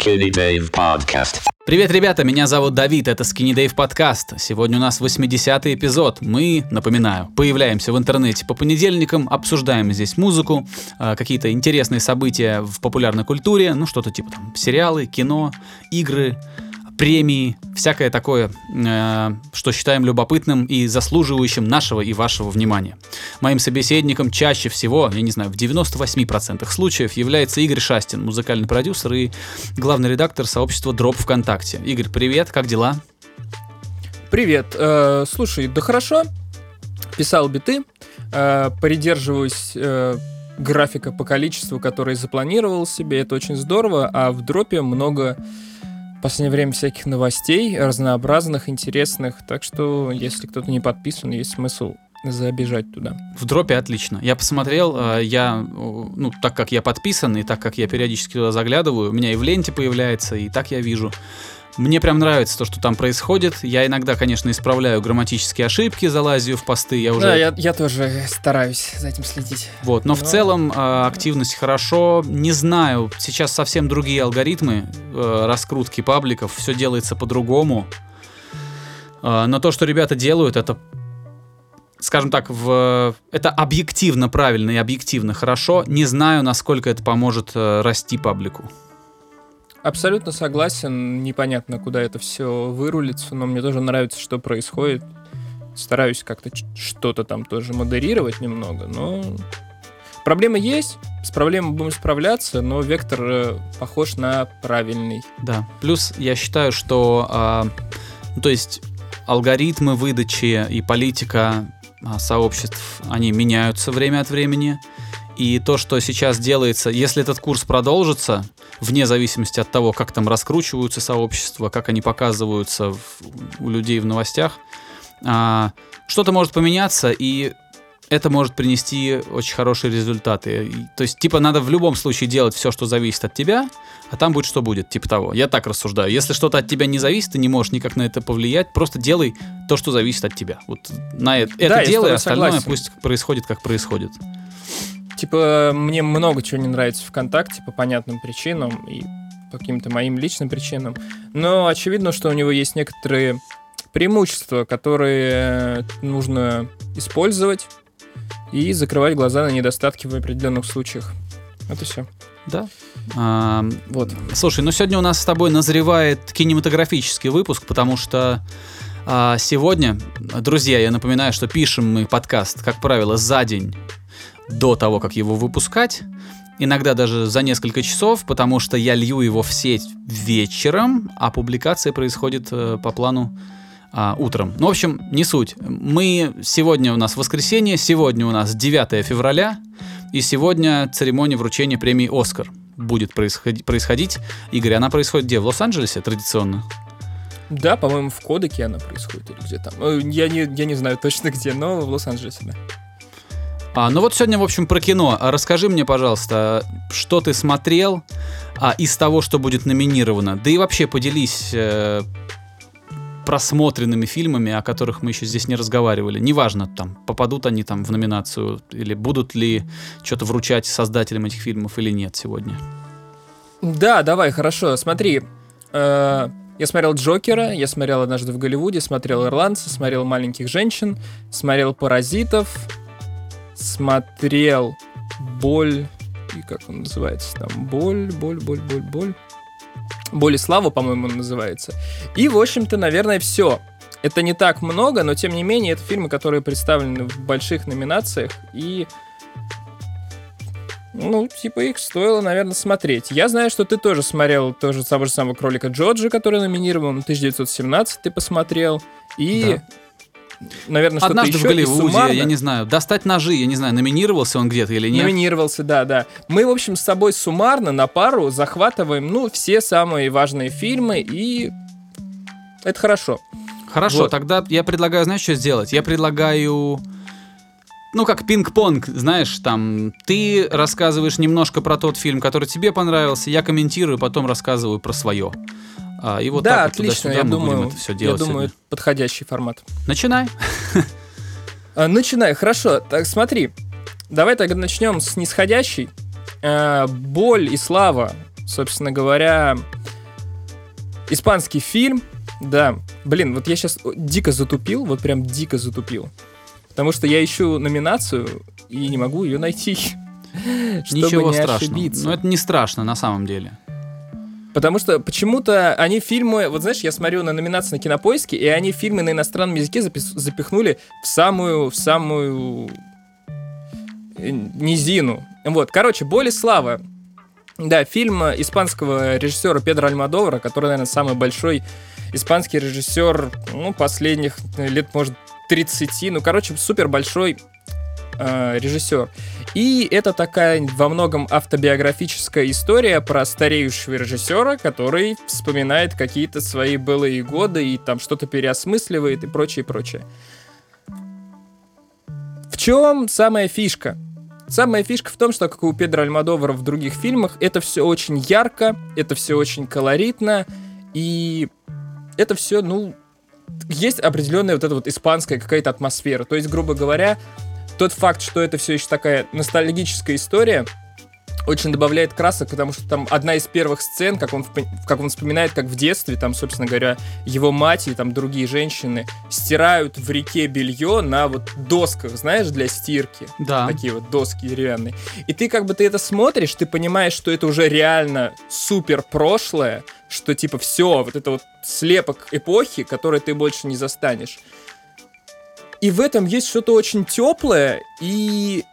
Skinny Dave Podcast. Привет, ребята, меня зовут Давид, это Skinny Dave подкаст. Сегодня у нас 80-й эпизод. Мы, напоминаю, появляемся в интернете по понедельникам, обсуждаем здесь музыку, э, какие-то интересные события в популярной культуре, ну что-то типа там сериалы, кино, игры, премии, всякое такое, э, что считаем любопытным и заслуживающим нашего и вашего внимания. Моим собеседником чаще всего, я не знаю, в 98% случаев является Игорь Шастин, музыкальный продюсер и главный редактор сообщества Дроп ВКонтакте. Игорь, привет, как дела? Привет. Э, слушай, да хорошо. Писал биты, э, придерживаюсь э, графика по количеству, который запланировал себе. Это очень здорово. А в дропе много последнее время всяких новостей, разнообразных, интересных. Так что, если кто-то не подписан, есть смысл забежать туда. В дропе отлично. Я посмотрел, э, я, ну, так как я подписан, и так как я периодически туда заглядываю, у меня и в ленте появляется, и так я вижу. Мне прям нравится то, что там происходит. Я иногда, конечно, исправляю грамматические ошибки, залазю в посты. Я уже... Да, я, я тоже стараюсь за этим следить. Вот, но, но... в целом э, активность хорошо. Не знаю, сейчас совсем другие алгоритмы э, раскрутки пабликов, все делается по-другому. Э, но то, что ребята делают, это скажем так, в... это объективно правильно и объективно хорошо. Не знаю, насколько это поможет э, расти паблику. Абсолютно согласен. Непонятно, куда это все вырулится, но мне тоже нравится, что происходит. Стараюсь как-то что-то там тоже модерировать немного, но проблемы есть, с проблемой будем справляться, но вектор э, похож на правильный. Да. Плюс я считаю, что, а, ну, то есть алгоритмы выдачи и политика а, сообществ, они меняются время от времени. И то, что сейчас делается, если этот курс продолжится, вне зависимости от того, как там раскручиваются сообщества, как они показываются в, у людей в новостях, а, что-то может поменяться, и это может принести очень хорошие результаты. То есть, типа, надо в любом случае делать все, что зависит от тебя, а там будет что будет, типа того. Я так рассуждаю. Если что-то от тебя не зависит, ты не можешь никак на это повлиять, просто делай то, что зависит от тебя. Вот на это, да, это делай, остальное согласен. пусть происходит, как происходит. Типа, мне много чего не нравится ВКонтакте по понятным причинам и по каким-то моим личным причинам. Но очевидно, что у него есть некоторые преимущества, которые нужно использовать и закрывать глаза на недостатки в определенных случаях. Это все. Да. А, вот. Слушай, ну сегодня у нас с тобой назревает кинематографический выпуск, потому что а, сегодня, друзья, я напоминаю, что пишем мы подкаст, как правило, за день до того, как его выпускать. Иногда даже за несколько часов, потому что я лью его в сеть вечером, а публикация происходит э, по плану а, утром. Ну, в общем, не суть. Мы сегодня у нас воскресенье, сегодня у нас 9 февраля, и сегодня церемония вручения премии «Оскар» будет происходить. происходить. Игорь, она происходит где? В Лос-Анджелесе традиционно? Да, по-моему, в Кодеке она происходит или где там. Э, я не, я не знаю точно где, но в Лос-Анджелесе, да. А, ну вот сегодня, в общем, про кино. А расскажи мне, пожалуйста, что ты смотрел а, из того, что будет номинировано? Да и вообще поделись э, просмотренными фильмами, о которых мы еще здесь не разговаривали. Неважно, там, попадут они там в номинацию, или будут ли что-то вручать создателям этих фильмов или нет сегодня. Да, давай, хорошо. Смотри, э, я смотрел Джокера, я смотрел однажды в Голливуде, смотрел Ирландца, смотрел Маленьких женщин, смотрел Паразитов, смотрел боль, и как он называется там, боль, боль, боль, боль, боль. Боль и слава, по-моему, он называется. И, в общем-то, наверное, все. Это не так много, но тем не менее, это фильмы, которые представлены в больших номинациях, и ну, типа их стоило, наверное, смотреть. Я знаю, что ты тоже смотрел тоже того же самого кролика Джорджа, который номинирован, 1917 ты посмотрел. И Да. Наверное, что-то Однажды еще. в Голливуде, суммарно я не знаю, достать ножи, я не знаю, номинировался он где-то или нет. Номинировался, да, да. Мы, в общем, с собой суммарно на пару захватываем, ну, все самые важные фильмы, и это хорошо. Хорошо, Вот. тогда я предлагаю, знаешь, что сделать? Я предлагаю, ну, как пинг-понг, знаешь, там, ты рассказываешь немножко про тот фильм, который тебе понравился, я комментирую, потом рассказываю про свое. А, и вот да, так вот отлично, я мы думаю, будем это все я делать думаю, сегодня. подходящий формат. Начинай. А, начинай, хорошо. Так, смотри, давай тогда начнем с нисходящей. А, боль и слава, собственно говоря, Испанский фильм, да. Блин, вот я сейчас дико затупил, вот прям дико затупил. Потому что я ищу номинацию и не могу ее найти. Ничего страшного. Но ну, это не страшно на самом деле. Потому что почему-то они фильмы, вот знаешь, я смотрю на номинации на кинопоиске, и они фильмы на иностранном языке запихнули в самую, в самую э, низину. Вот, короче, «Боль и слава». Да, фильм испанского режиссера Педро Альмадовара, который, наверное, самый большой испанский режиссер, ну, последних лет, может, 30, ну, короче, супер большой э, режиссер. И это такая во многом автобиографическая история про стареющего режиссера, который вспоминает какие-то свои былые годы и там что-то переосмысливает и прочее, прочее. В чем самая фишка? Самая фишка в том, что, как и у Педро Альмадовара в других фильмах, это все очень ярко, это все очень колоритно, и это все, ну, есть определенная вот эта вот испанская какая-то атмосфера. То есть, грубо говоря, тот факт, что это все еще такая ностальгическая история, очень добавляет красок, потому что там одна из первых сцен, как он, как он вспоминает, как в детстве, там, собственно говоря, его мать и там другие женщины стирают в реке белье на вот досках, знаешь, для стирки. Да. Такие вот доски деревянные. И ты как бы ты это смотришь, ты понимаешь, что это уже реально супер прошлое, что типа все, вот это вот слепок эпохи, который ты больше не застанешь. И в этом есть что-то очень теплое, и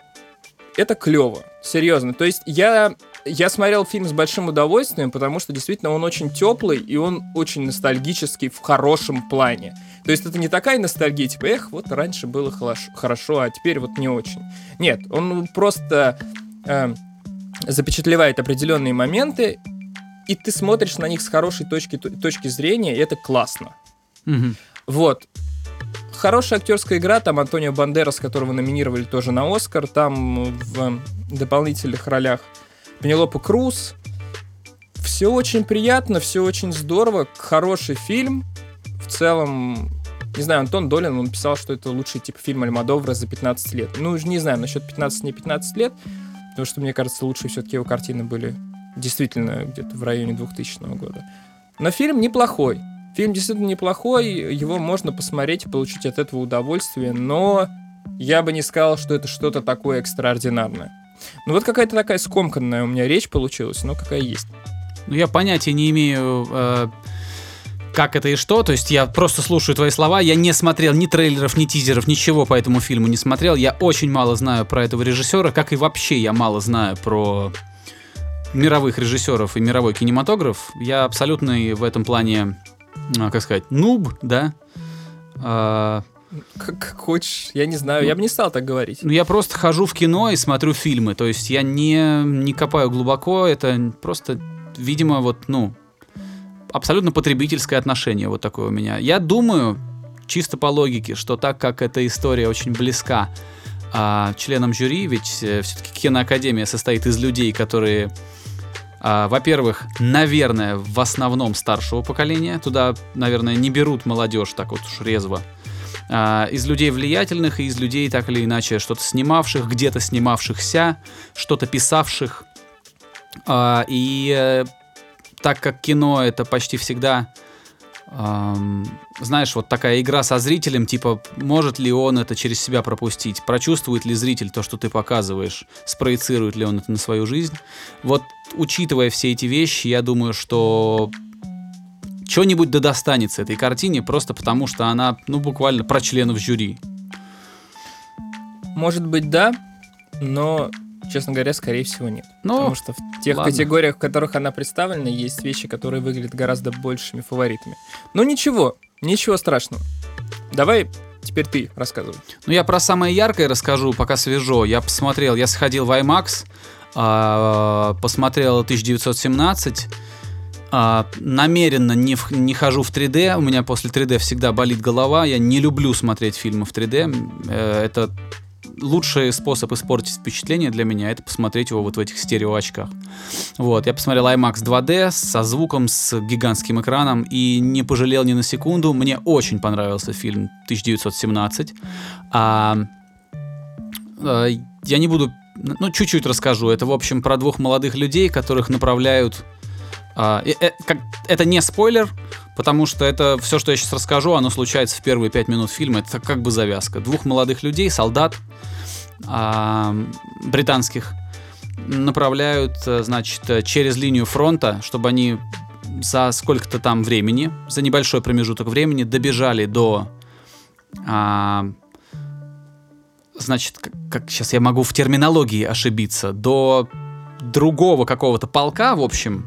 это клево. Серьезно. То есть я, я смотрел фильм с большим удовольствием, потому что действительно он очень теплый, и он очень ностальгический в хорошем плане. То есть это не такая ностальгия, типа, эх, вот раньше было хорошо, а теперь вот не очень. Нет, он просто э, запечатлевает определенные моменты, и ты смотришь на них с хорошей точки, точки зрения, и это классно. Угу. Вот хорошая актерская игра, там Антонио Бандерас, которого номинировали тоже на Оскар, там в дополнительных ролях Пенелопа Круз. Все очень приятно, все очень здорово, хороший фильм. В целом, не знаю, Антон Долин, он писал, что это лучший тип фильм Альмадовра за 15 лет. Ну, не знаю, насчет 15 не 15 лет, потому что, мне кажется, лучшие все-таки его картины были действительно где-то в районе 2000 года. Но фильм неплохой. Фильм действительно неплохой, его можно посмотреть и получить от этого удовольствие, но я бы не сказал, что это что-то такое экстраординарное. Ну вот какая-то такая скомканная у меня речь получилась, но какая есть. Ну я понятия не имею, э, как это и что, то есть я просто слушаю твои слова, я не смотрел ни трейлеров, ни тизеров, ничего по этому фильму не смотрел, я очень мало знаю про этого режиссера, как и вообще я мало знаю про мировых режиссеров и мировой кинематограф. Я абсолютно в этом плане как сказать, нуб, да. А, как, как хочешь, я не знаю, я бы не стал так говорить. Ну, я просто хожу в кино и смотрю фильмы, то есть я не, не копаю глубоко, это просто, видимо, вот, ну, абсолютно потребительское отношение вот такое у меня. Я думаю, чисто по логике, что так как эта история очень близка а, членам жюри, ведь э, все-таки киноакадемия состоит из людей, которые а, во-первых, наверное, в основном старшего поколения. Туда, наверное, не берут молодежь так вот уж резво. А, из людей влиятельных и из людей так или иначе что-то снимавших, где-то снимавшихся, что-то писавших. А, и э, так как кино это почти всегда эм, знаешь, вот такая игра со зрителем, типа, может ли он это через себя пропустить, прочувствует ли зритель то, что ты показываешь, спроецирует ли он это на свою жизнь. Вот, учитывая все эти вещи, я думаю, что что-нибудь да достанется этой картине, просто потому что она, ну, буквально про членов жюри. Может быть, да, но Честно говоря, скорее всего, нет. Но, Потому что в тех ладно. категориях, в которых она представлена, есть вещи, которые выглядят гораздо большими фаворитами. Но ничего, ничего страшного. Давай теперь ты рассказывай. Ну, я про самое яркое расскажу, пока свежо. Я посмотрел, я сходил в IMAX, э, посмотрел 1917, э, намеренно не, в, не хожу в 3D, у меня после 3D всегда болит голова, я не люблю смотреть фильмы в 3D, э, это лучший способ испортить впечатление для меня это посмотреть его вот в этих стереоочках. Вот, я посмотрел IMAX 2D со звуком, с гигантским экраном и не пожалел ни на секунду. Мне очень понравился фильм 1917. А, а, я не буду, ну, чуть-чуть расскажу. Это, в общем, про двух молодых людей, которых направляют А, э, э, это не спойлер, потому что это все, что я сейчас расскажу, оно случается в первые пять минут фильма. Это как бы завязка. Двух молодых людей, солдат а, британских, направляют, э, значит, через линию фронта, чтобы они за сколько-то там времени, за небольшой промежуток времени добежали до а, значит, как сейчас я могу в терминологии ошибиться, до другого какого-то полка, в общем,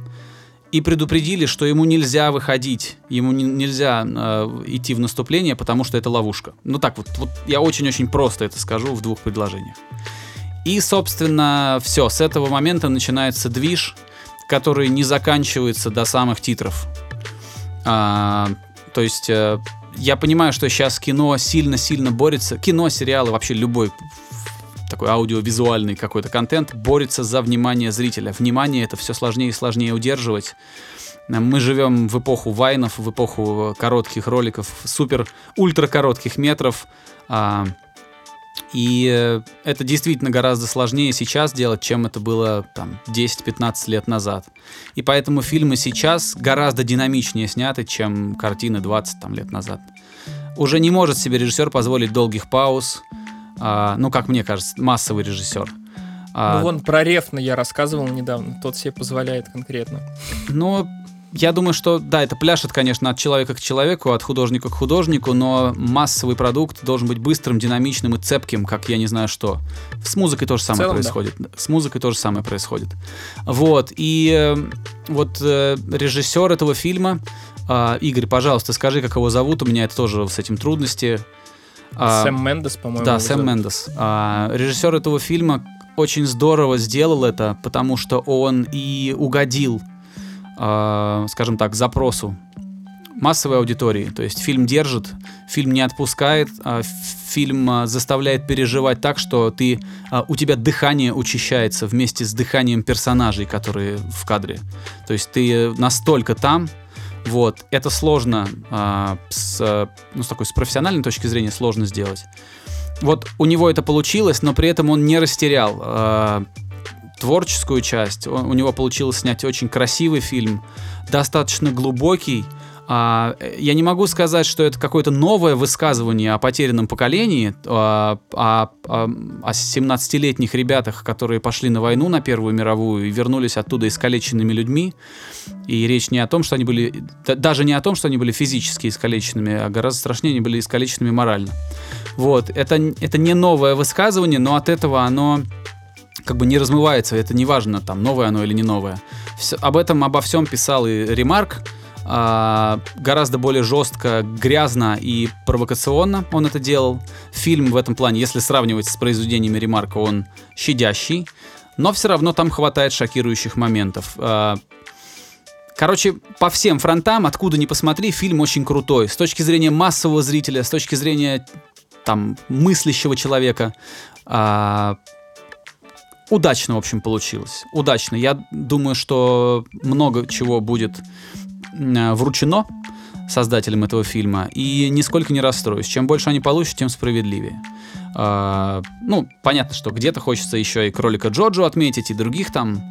и предупредили, что ему нельзя выходить, ему не, нельзя э, идти в наступление, потому что это ловушка. Ну так вот, вот я очень-очень просто это скажу в двух предложениях. И, собственно, все, с этого момента начинается движ, который не заканчивается до самых титров. А, то есть э, я понимаю, что сейчас кино сильно-сильно борется, кино, сериалы, вообще любой такой аудиовизуальный какой-то контент борется за внимание зрителя. Внимание это все сложнее и сложнее удерживать. Мы живем в эпоху вайнов, в эпоху коротких роликов, супер ультра коротких метров. А, и э, это действительно гораздо сложнее сейчас делать, чем это было там 10-15 лет назад. И поэтому фильмы сейчас гораздо динамичнее сняты, чем картины 20 там, лет назад. Уже не может себе режиссер позволить долгих пауз. А, ну, как мне кажется, массовый режиссер. А, ну, вон про Рефна я рассказывал недавно. Тот себе позволяет конкретно. Ну, я думаю, что да, это пляшет, конечно, от человека к человеку, от художника к художнику, но массовый продукт должен быть быстрым, динамичным и цепким, как я не знаю что. С музыкой то же самое целом, происходит. Да. С музыкой то же самое происходит. Вот, и э, вот э, режиссер этого фильма, э, Игорь, пожалуйста, скажи, как его зовут, у меня это тоже с этим трудности. А, Сэм Мендес, по-моему. Да, Сэм Мендес. А, режиссер этого фильма очень здорово сделал это, потому что он и угодил э, скажем так, запросу массовой аудитории. То есть фильм держит, фильм не отпускает, а фильм а, заставляет переживать так, что ты, а, у тебя дыхание учащается вместе с дыханием персонажей, которые в кадре. То есть ты настолько там, вот, это сложно а, с, ну, с такой с профессиональной точки зрения сложно сделать. Вот у него это получилось, но при этом он не растерял а, творческую часть. у него получилось снять очень красивый фильм, достаточно глубокий. А, я не могу сказать, что это какое-то новое высказывание о потерянном поколении, а, о, о, о 17-летних ребятах, которые пошли на войну на Первую мировую и вернулись оттуда искалеченными людьми. И речь не о том, что они были, даже не о том, что они были физически искалеченными, а гораздо страшнее, они были искалеченными морально. Вот, это, это не новое высказывание, но от этого оно как бы не размывается, это не важно, там, новое оно или не новое. Все, об этом, обо всем писал и Ремарк, а, гораздо более жестко, грязно и провокационно он это делал. Фильм в этом плане, если сравнивать с произведениями Ремарка, он щадящий, но все равно там хватает шокирующих моментов. А, короче, по всем фронтам, откуда ни посмотри, фильм очень крутой. С точки зрения массового зрителя, с точки зрения там мыслящего человека, а, удачно, в общем, получилось. Удачно. Я думаю, что много чего будет вручено создателям этого фильма, и нисколько не расстроюсь. Чем больше они получат, тем справедливее. А, ну, понятно, что где-то хочется еще и кролика Джоджо отметить, и других там,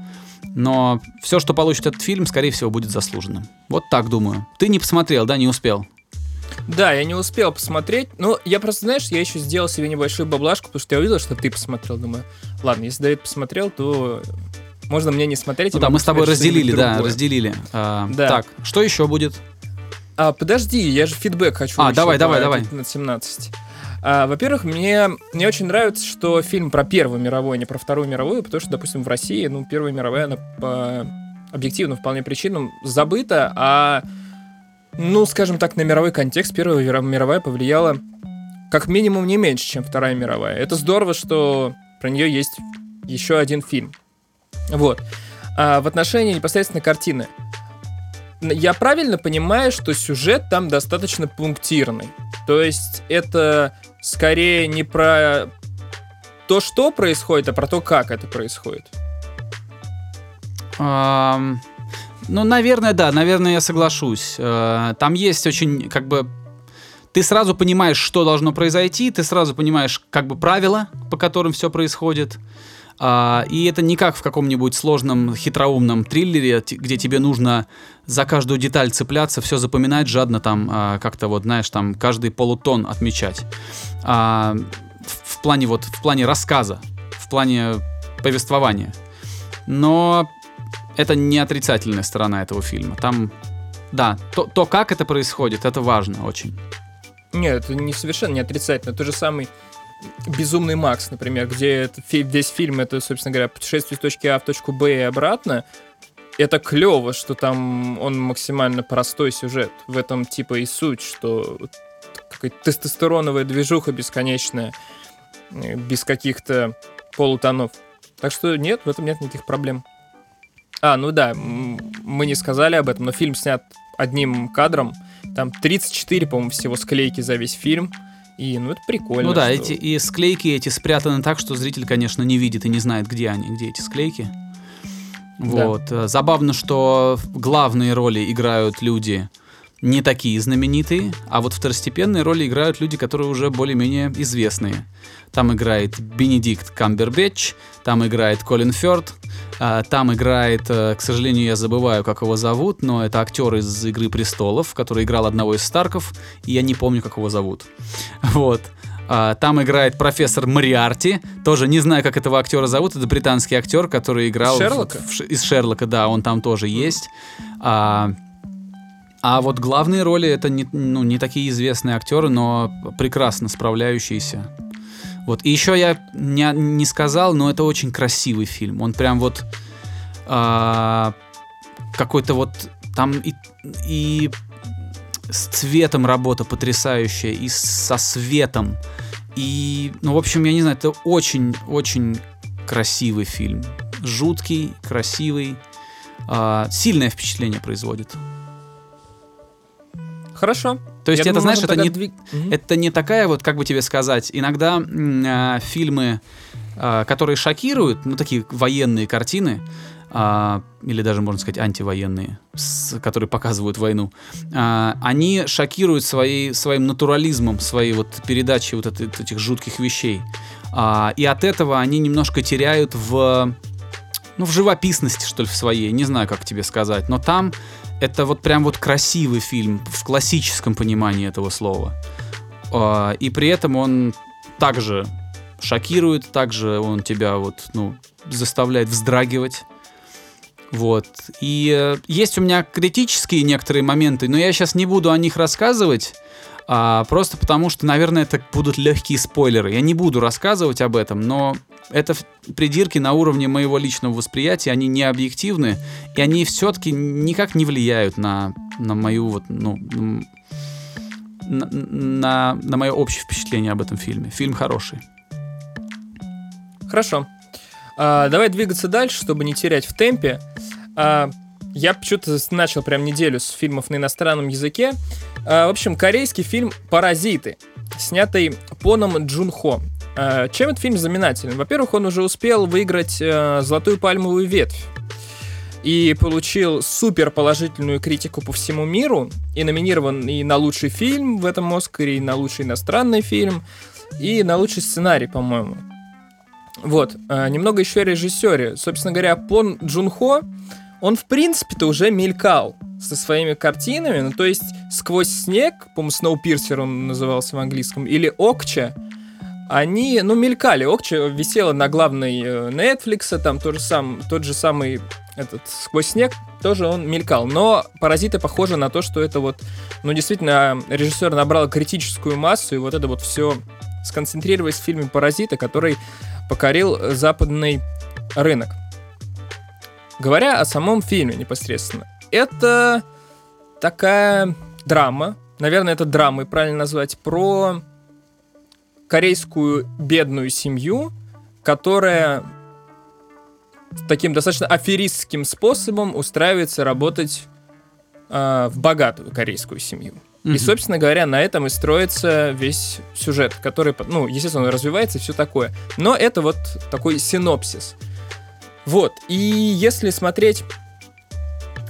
но все, что получит этот фильм, скорее всего, будет заслуженным. Вот так думаю. Ты не посмотрел, да, не успел? Да, я не успел посмотреть. Ну, я просто, знаешь, я еще сделал себе небольшую баблажку, потому что я увидел, что ты посмотрел. Думаю, ладно, если Давид посмотрел, то можно мне не смотреть. Ну да, мы с тобой разделили, да, другое. разделили. А, да. Так, что еще будет? А, подожди, я же фидбэк хочу. А, давай, давай, давай. На 17. А, во-первых, мне, мне очень нравится, что фильм про Первую мировую, а не про Вторую мировую, потому что, допустим, в России, ну, Первая мировая, она по объективным вполне причинам забыта, а ну, скажем так, на мировой контекст Первая мировая повлияла как минимум не меньше, чем Вторая мировая. Это здорово, что про нее есть еще один фильм. Вот. А в отношении непосредственно картины. Я правильно понимаю, что сюжет там достаточно пунктирный. То есть это скорее не про то, что происходит, а про то, как это происходит. Um, ну, наверное, да, наверное, я соглашусь. Э, там есть очень, как бы, ты сразу понимаешь, что должно произойти, ты сразу понимаешь, как бы, правила, по которым все происходит. А, и это не как в каком-нибудь сложном хитроумном триллере, где тебе нужно за каждую деталь цепляться, все запоминать жадно, там а, как-то вот, знаешь, там каждый полутон отмечать. А, в, в плане вот, в плане рассказа, в плане повествования. Но это не отрицательная сторона этого фильма. Там, да, то, то как это происходит, это важно очень. Нет, это не совершенно не отрицательно. То же самый Безумный Макс, например, где весь фильм это, собственно говоря, путешествие с точки А в точку Б и обратно. Это клево, что там он максимально простой сюжет. В этом типа и суть, что какая-то тестостероновая движуха бесконечная, э, без каких-то полутонов. Так что нет, в этом нет никаких проблем. А, ну да, мы не сказали об этом, но фильм снят одним кадром. Там 34, по-моему, всего склейки за весь фильм. И, ну, это прикольно. Ну да, что- эти и склейки эти спрятаны так, что зритель, конечно, не видит и не знает, где они, где эти склейки. Да. Вот. Э, Забавно, что главные роли играют люди не такие знаменитые, а вот второстепенные роли играют люди, которые уже более-менее известные. Там играет Бенедикт Камбербэтч, там играет Колин Фёрд, там играет, э, к сожалению, я забываю, как его зовут, но это актер из «Игры престолов», который играл одного из Старков, и я не помню, как его зовут. Вот. А, Там играет профессор Мариарти, тоже не знаю, как этого актера зовут, это британский актер, который играл... в- Шерлока? в Ш- из Шерлока, да, он там тоже есть. А, а вот главные роли это не, ну, не такие известные актеры, но прекрасно справляющиеся. Вот. И еще я не, не сказал, но это очень красивый фильм. Он прям вот а, какой-то вот там и, и с цветом работа потрясающая, и со светом. И, ну, в общем, я не знаю, это очень-очень красивый фильм. Жуткий, красивый. а, сильное впечатление производит. Хорошо. То есть Я это, думаю, знаешь, это не, двиг- это не такая вот, как бы тебе сказать, иногда а, фильмы, а, которые шокируют, ну, такие военные картины, а, или даже, можно сказать, антивоенные, с- которые показывают войну, а, они шокируют своей, своим натурализмом, своей вот передачей вот этой- этих жутких вещей. А, и от этого они немножко теряют в, ну, в живописности, что ли, в своей, не знаю, как тебе сказать, но там это вот прям вот красивый фильм в классическом понимании этого слова. А, И при этом он также шокирует, также он тебя вот, ну, заставляет вздрагивать. Вот. И э, есть у меня критические некоторые моменты, но я сейчас не буду о них рассказывать, а, просто потому что, наверное, это будут легкие спойлеры. Я не буду рассказывать об этом, но это придирки на уровне моего личного восприятия, они не объективны, и они все-таки никак не влияют на, на мою вот, ну, на, на, на мое общее впечатление об этом фильме. Фильм хороший. Хорошо. А, давай двигаться дальше, чтобы не терять в темпе. А, я почему-то начал прям неделю с фильмов на иностранном языке. А, в общем, корейский фильм «Паразиты», снятый Поном Джун Хо. А, чем этот фильм знаменателен? Во-первых, он уже успел выиграть э, «Золотую пальмовую ветвь» и получил супер положительную критику по всему миру, и номинирован и на лучший фильм в этом Оскаре, и на лучший иностранный фильм, и на лучший сценарий, по-моему. Вот, а, немного еще о режиссере. Собственно говоря, Пон Джун Хо, он в принципе-то уже мелькал со своими картинами, ну то есть «Сквозь снег», по-моему, «Сноупирсер» он назывался в английском, или «Окча», они, ну, мелькали. Окча висела на главной э, Netflix, там тот же, сам, тот же самый этот «Сквозь снег», тоже он мелькал. Но «Паразиты» похожи на то, что это вот, ну, действительно, режиссер набрал критическую массу, и вот это вот все сконцентрировалось в фильме «Паразиты», который покорил западный рынок. Говоря о самом фильме непосредственно, это такая драма, наверное, это драмой правильно назвать, про корейскую бедную семью, которая таким достаточно аферистским способом устраивается работать э, в богатую корейскую семью. И, Мгм. собственно говоря, на этом и строится весь сюжет, который, ну, естественно, он развивается и все такое. Но это вот такой синопсис. Вот. И если смотреть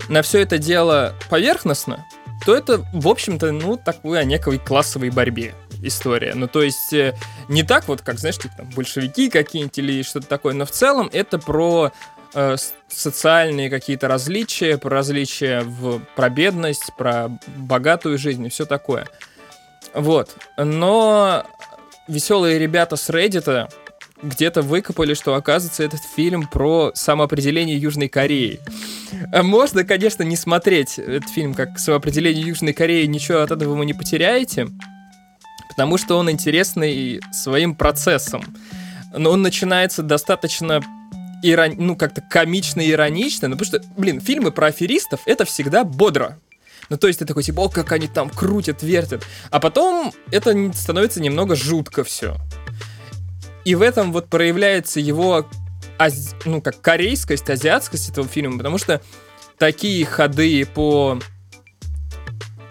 на все это дело поверхностно, то это, в общем-то, ну, такой о некой классовой борьбе. История. Ну, то есть, э, не так вот, как, знаешь, типа, там, большевики какие-нибудь или что-то такое, но в целом это про э, социальные какие-то различия, про различия в, про бедность, про богатую жизнь и все такое. Вот. Но веселые ребята с Reddit где-то выкопали, что оказывается этот фильм про самоопределение Южной Кореи. А Можно, конечно, не смотреть этот фильм как самоопределение Южной Кореи, ничего от этого вы не потеряете, потому что он интересный своим процессом. Но он начинается достаточно ирон... ну, как-то комично-иронично, ну, потому что, блин, фильмы про аферистов — это всегда бодро. Ну, то есть ты такой, типа, о, как они там крутят, вертят. А потом это становится немного жутко все. И в этом вот проявляется его, аз- ну, как корейскость, азиатскость этого фильма, потому что такие ходы по,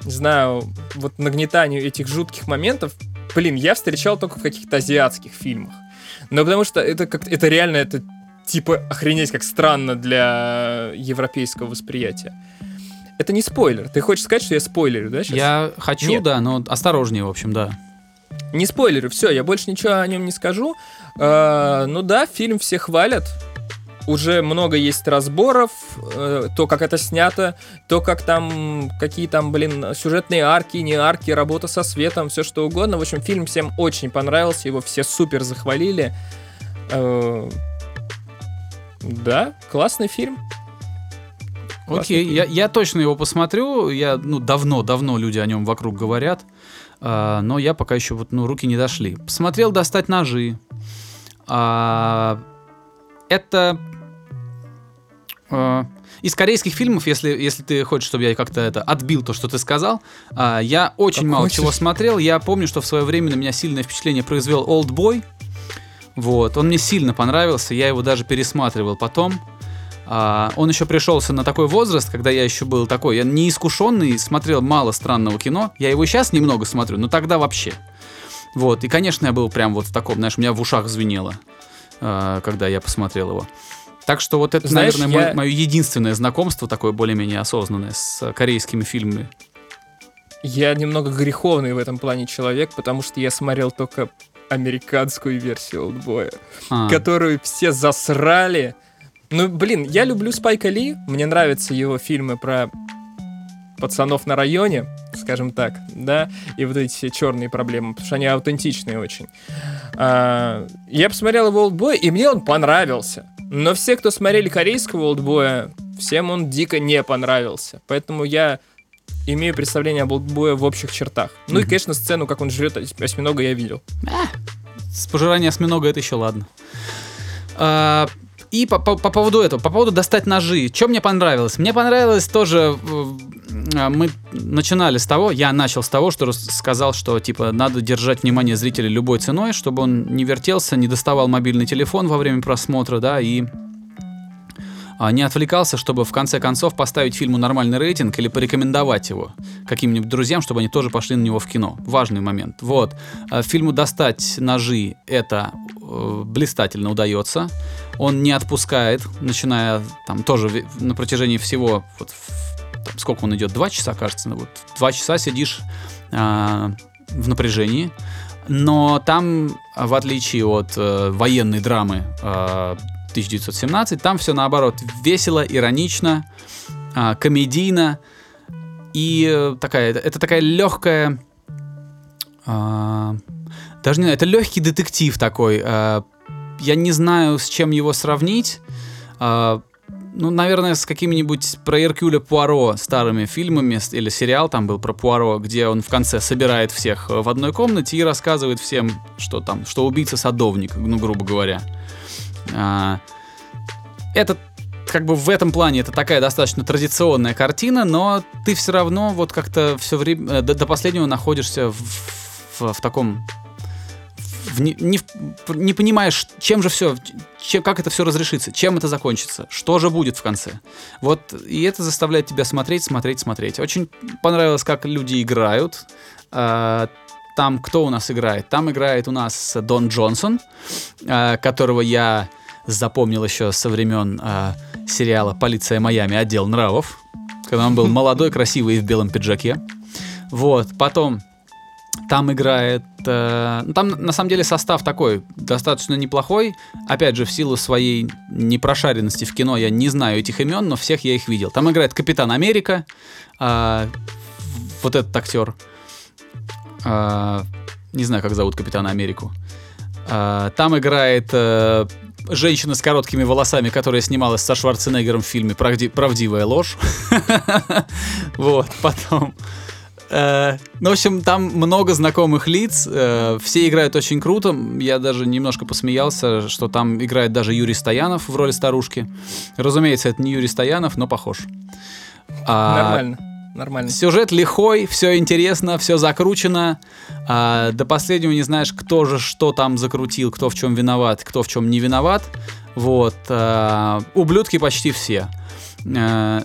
не знаю, вот нагнетанию этих жутких моментов, блин, я встречал только в каких-то азиатских фильмах. Но потому что это как это реально, это типа охренеть как странно для европейского восприятия. Это не спойлер. Ты хочешь сказать, что я спойлерю, да, сейчас? Я хочу, Нет. да, но осторожнее, в общем, да. Не спойлеры, все, я больше ничего о нем не скажу. Э, ну да, фильм все хвалят. Уже много есть разборов, э, то, как это снято, то, как там, какие там, блин, сюжетные арки, не арки, работа со светом, все что угодно. В общем, фильм всем очень понравился, его все супер захвалили. Э, да, классный фильм. Окей, фильм. я, я точно его посмотрю. Я, ну, давно-давно люди о нем вокруг говорят. А, но я пока еще вот, ну, руки не дошли. Посмотрел «Достать ножи». А, это... а, из корейских фильмов, если, если ты хочешь, чтобы я как-то это отбил то, что ты сказал, а, я очень Как мало хочешь. чего смотрел. Я помню, что в свое время на меня сильное впечатление произвел «Олдбой». Вот, он мне сильно понравился, я его даже пересматривал потом. А, он еще пришелся на такой возраст, когда я еще был такой, я неискушенный, смотрел мало странного кино. Я его сейчас немного смотрю, но тогда вообще. Вот, и, конечно, я был прям вот в таком, знаешь, у меня в ушах звенело, когда я посмотрел его. Так что вот это, Знаешь, наверное, я- мое единственное знакомство такое более-менее осознанное с э, корейскими фильмами. Я немного греховный в этом плане человек, потому что я смотрел только американскую версию «Олдбоя». А, которую все засрали. Ну, блин, я люблю Спайка Ли, мне нравятся его фильмы про пацанов на районе, скажем так, да, и вот эти все черные проблемы, потому что они аутентичные очень. А, я посмотрел его «Олдбой», и мне он понравился. Но все, кто смотрели корейского «Олдбоя», всем он дико не понравился. Поэтому я имею представление об «Олдбое» в общих чертах. Ну и, Мгм. конечно, сцену, как он жрет осьминога, я видел. с пожирания осьминога это еще ладно. А, и по, по- по поводу этого, по поводу достать ножи. Что мне понравилось? Мне понравилось тоже, э, а, мы начинали с того, я начал с того, что сказал, что типа надо держать внимание зрителя любой ценой, чтобы он не вертелся, не доставал мобильный телефон во время просмотра, да, и а, не отвлекался, чтобы в конце концов поставить фильму нормальный рейтинг или порекомендовать его каким-нибудь друзьям, чтобы они тоже пошли на него в кино. Важный момент. Вот. А, Фильму «Достать ножи» это э, блистательно удается. Он не отпускает, начиная там тоже на протяжении всего, вот, там, сколько он идет, два часа, кажется, вот, два часа сидишь а, в напряжении, но там, а, в отличие от э, военной драмы а, 1917, там все наоборот весело, иронично, а, комедийно и э, такая, это, такая легкая, а, даже не это легкий детектив такой. а, я не знаю, с чем его сравнить. А, ну, наверное, с какими-нибудь про Эркюля Пуаро старыми фильмами или сериал там был про Пуаро, где он в конце собирает всех э, в одной комнате и рассказывает всем, что там, что убийца садовник, ну, грубо говоря. А, это как бы в этом плане это такая достаточно традиционная картина, но ты все равно вот как-то все время э, до, до последнего находишься в, в- в таком в не, не, понимаешь, чем же все, как это все разрешится, чем это закончится, что же будет в конце. Вот, и это заставляет тебя смотреть, смотреть, смотреть. Очень понравилось, как люди играют. А, Там кто у нас играет? Там играет у нас Дон Джонсон, а, которого я запомнил еще со времен а, сериала «Полиция Майами. Отдел нравов», когда он был молодой, красивый и в белом пиджаке. Вот, потом Там играет... э, ну, там, на самом деле, состав такой, достаточно неплохой. Опять же, в силу своей непрошаренности в кино я не знаю этих имен, но всех я их видел. Там играет Капитан Америка, а, вот этот актер. А, не знаю, как зовут Капитана Америку. А, там играет э, женщина с короткими волосами, которая снималась со Шварценеггером в фильме «Правди- «Правдивая ложь». Вот, потом... Э, Ну, в общем, там много знакомых лиц, э, все играют очень круто. Я даже немножко посмеялся, что там играет даже Юрий Стоянов в роли старушки. Разумеется, это не Юрий Стоянов, но похож. А, Нормально. Нормально. Сюжет лихой, все интересно, все закручено. А, до последнего не знаешь, кто же что там закрутил, кто в чем виноват, кто в чем не виноват. Вот. а, ублюдки почти все. А,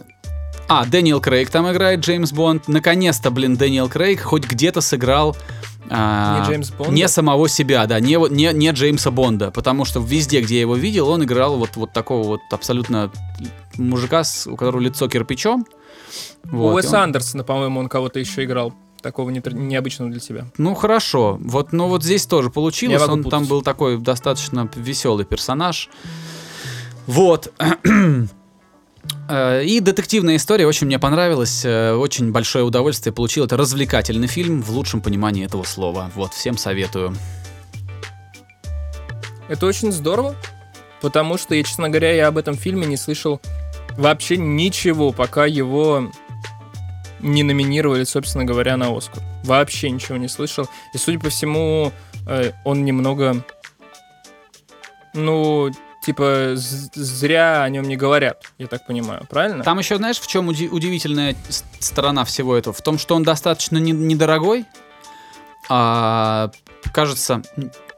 а, Дэниел Крейг там играет, Джеймс Бонд. Наконец-то, блин, Дэниел Крейг хоть где-то сыграл... а, Не Джеймс Бонда? не самого себя, да, не, не, не Джеймса Бонда, потому что везде, где я его видел, он играл вот, вот такого вот абсолютно мужика, с- у которого лицо кирпичом. У Вот, Уэса он- Андерсона, по-моему, он кого-то еще играл. Такого нетр- необычного для себя. Ну хорошо, вот, ну вот здесь тоже получилось. Он там путать. был такой достаточно веселый персонаж. Вот. Э, И детективная история очень мне понравилась, э, очень большое удовольствие получил. Это развлекательный фильм в лучшем понимании этого слова. Вот, всем советую. Это очень здорово, потому что, я, честно говоря, я об этом фильме не слышал вообще ничего, пока его не номинировали, собственно говоря, на Оскар. Вообще ничего не слышал. И, судя по всему, э, он немного, ну, типа, зря о нем не говорят, я так понимаю, правильно? Там еще, знаешь, в чем уди- удивительная сторона всего этого? В том, что он достаточно не- недорогой. А, кажется,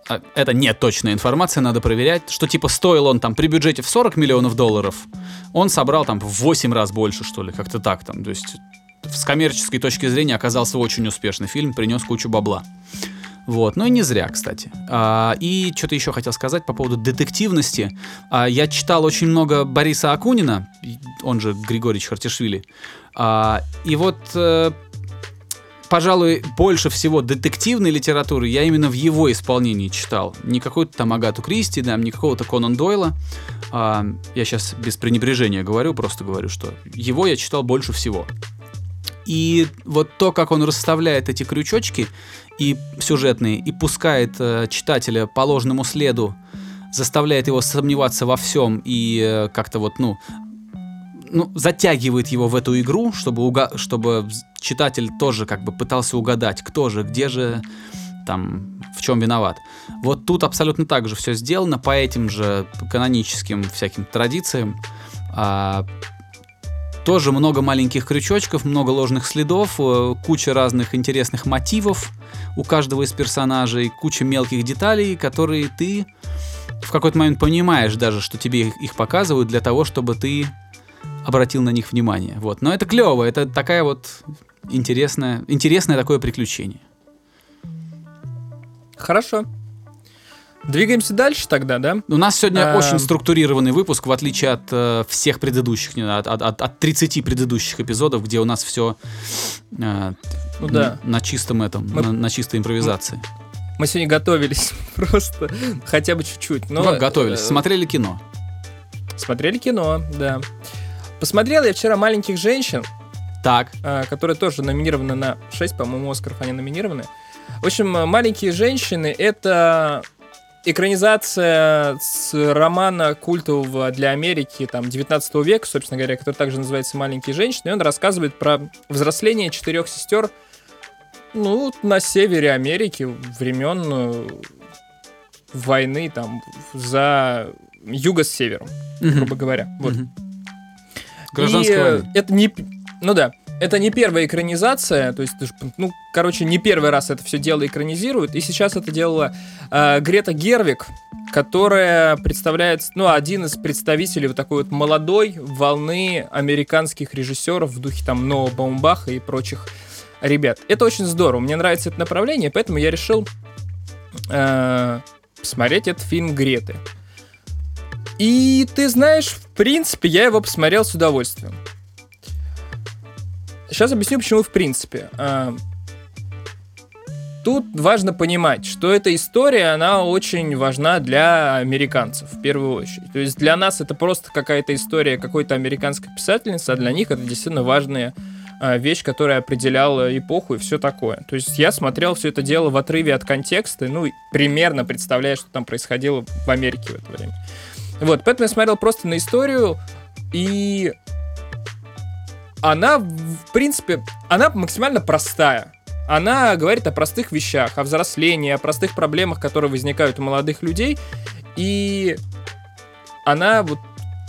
а, это не точная информация, надо проверять, что типа стоил он там при бюджете в 40 миллионов долларов, он собрал там в 8 раз больше, что ли, как-то так там. То есть с коммерческой точки зрения оказался очень успешный фильм, принес кучу бабла. Вот, ну и не зря, кстати. А, и что-то еще хотел сказать по поводу детективности. А, я читал очень много Бориса Акунина, он же Григорий Хартишвили. А, и вот, э, пожалуй, больше всего детективной литературы я именно в его исполнении читал. Не какую-то там Агату Кристи, да, не какого-то Конан Дойла. А, я сейчас без пренебрежения говорю, просто говорю, что его я читал больше всего. И вот то, как он расставляет эти крючочки и сюжетные, и пускает э, читателя по ложному следу, заставляет его сомневаться во всем и э, как-то вот, ну, ну, затягивает его в эту игру, чтобы, уга- чтобы читатель тоже как бы пытался угадать, кто же, где же, там, в чем виноват. Вот тут абсолютно так же все сделано, по этим же каноническим всяким традициям. А, тоже много маленьких крючочков, много ложных следов, э, куча разных интересных мотивов у каждого из персонажей, куча мелких деталей, которые ты в какой-то момент понимаешь даже, что тебе их, показывают для того, чтобы ты обратил на них внимание. Вот. Но это клево, это такая вот интересная, интересное такое приключение. Хорошо. Двигаемся дальше тогда, да? У нас сегодня Эм. очень структурированный выпуск, в отличие от э, всех предыдущих, от, от- от- от 30 предыдущих эпизодов, где у нас все Ну да. на чистом этом, Мы- на, на чистой импровизации. Мы сегодня готовились просто хотя бы чуть-чуть. Но, как готовились, э, смотрели кино. Смотрели кино, да. Посмотрел я вчера «Маленьких женщин», Так, а, которые тоже номинированы на 6, по-моему, Оскаров они номинированы. В общем, э, «Маленькие женщины» — это экранизация с романа культового для Америки там, 19 века, собственно говоря, который также называется «Маленькие женщины», и он рассказывает про взросление четырех сестер ну, на севере Америки времен э, войны там за юго с севером, грубо говоря. Вот. Мгм. Гражданская э, война. Это не... Ну да. Это не первая экранизация, то есть, ну, короче, не первый раз это все дело экранизируют, и сейчас это делала э, Грета Гервик, которая представляет, ну, один из представителей вот такой вот молодой волны американских режиссеров в духе там Ноа Баумбаха и прочих ребят. Это очень здорово, мне нравится это направление, поэтому я решил э, посмотреть этот фильм Греты. И ты знаешь, в принципе, я его посмотрел с удовольствием. Сейчас объясню, почему в принципе. А, тут важно понимать, что эта история, она очень важна для американцев в первую очередь. То есть для нас это просто какая-то история какой-то американской писательницы, а для них это действительно важная а, вещь, которая определяла эпоху и все такое. То есть я смотрел все это дело в отрыве от контекста, ну, примерно представляя, что там происходило в Америке в это время. Вот, поэтому я смотрел просто на историю, и она, в принципе, она максимально простая. Она говорит о простых вещах, о взрослении, о простых проблемах, которые возникают у молодых людей. И она вот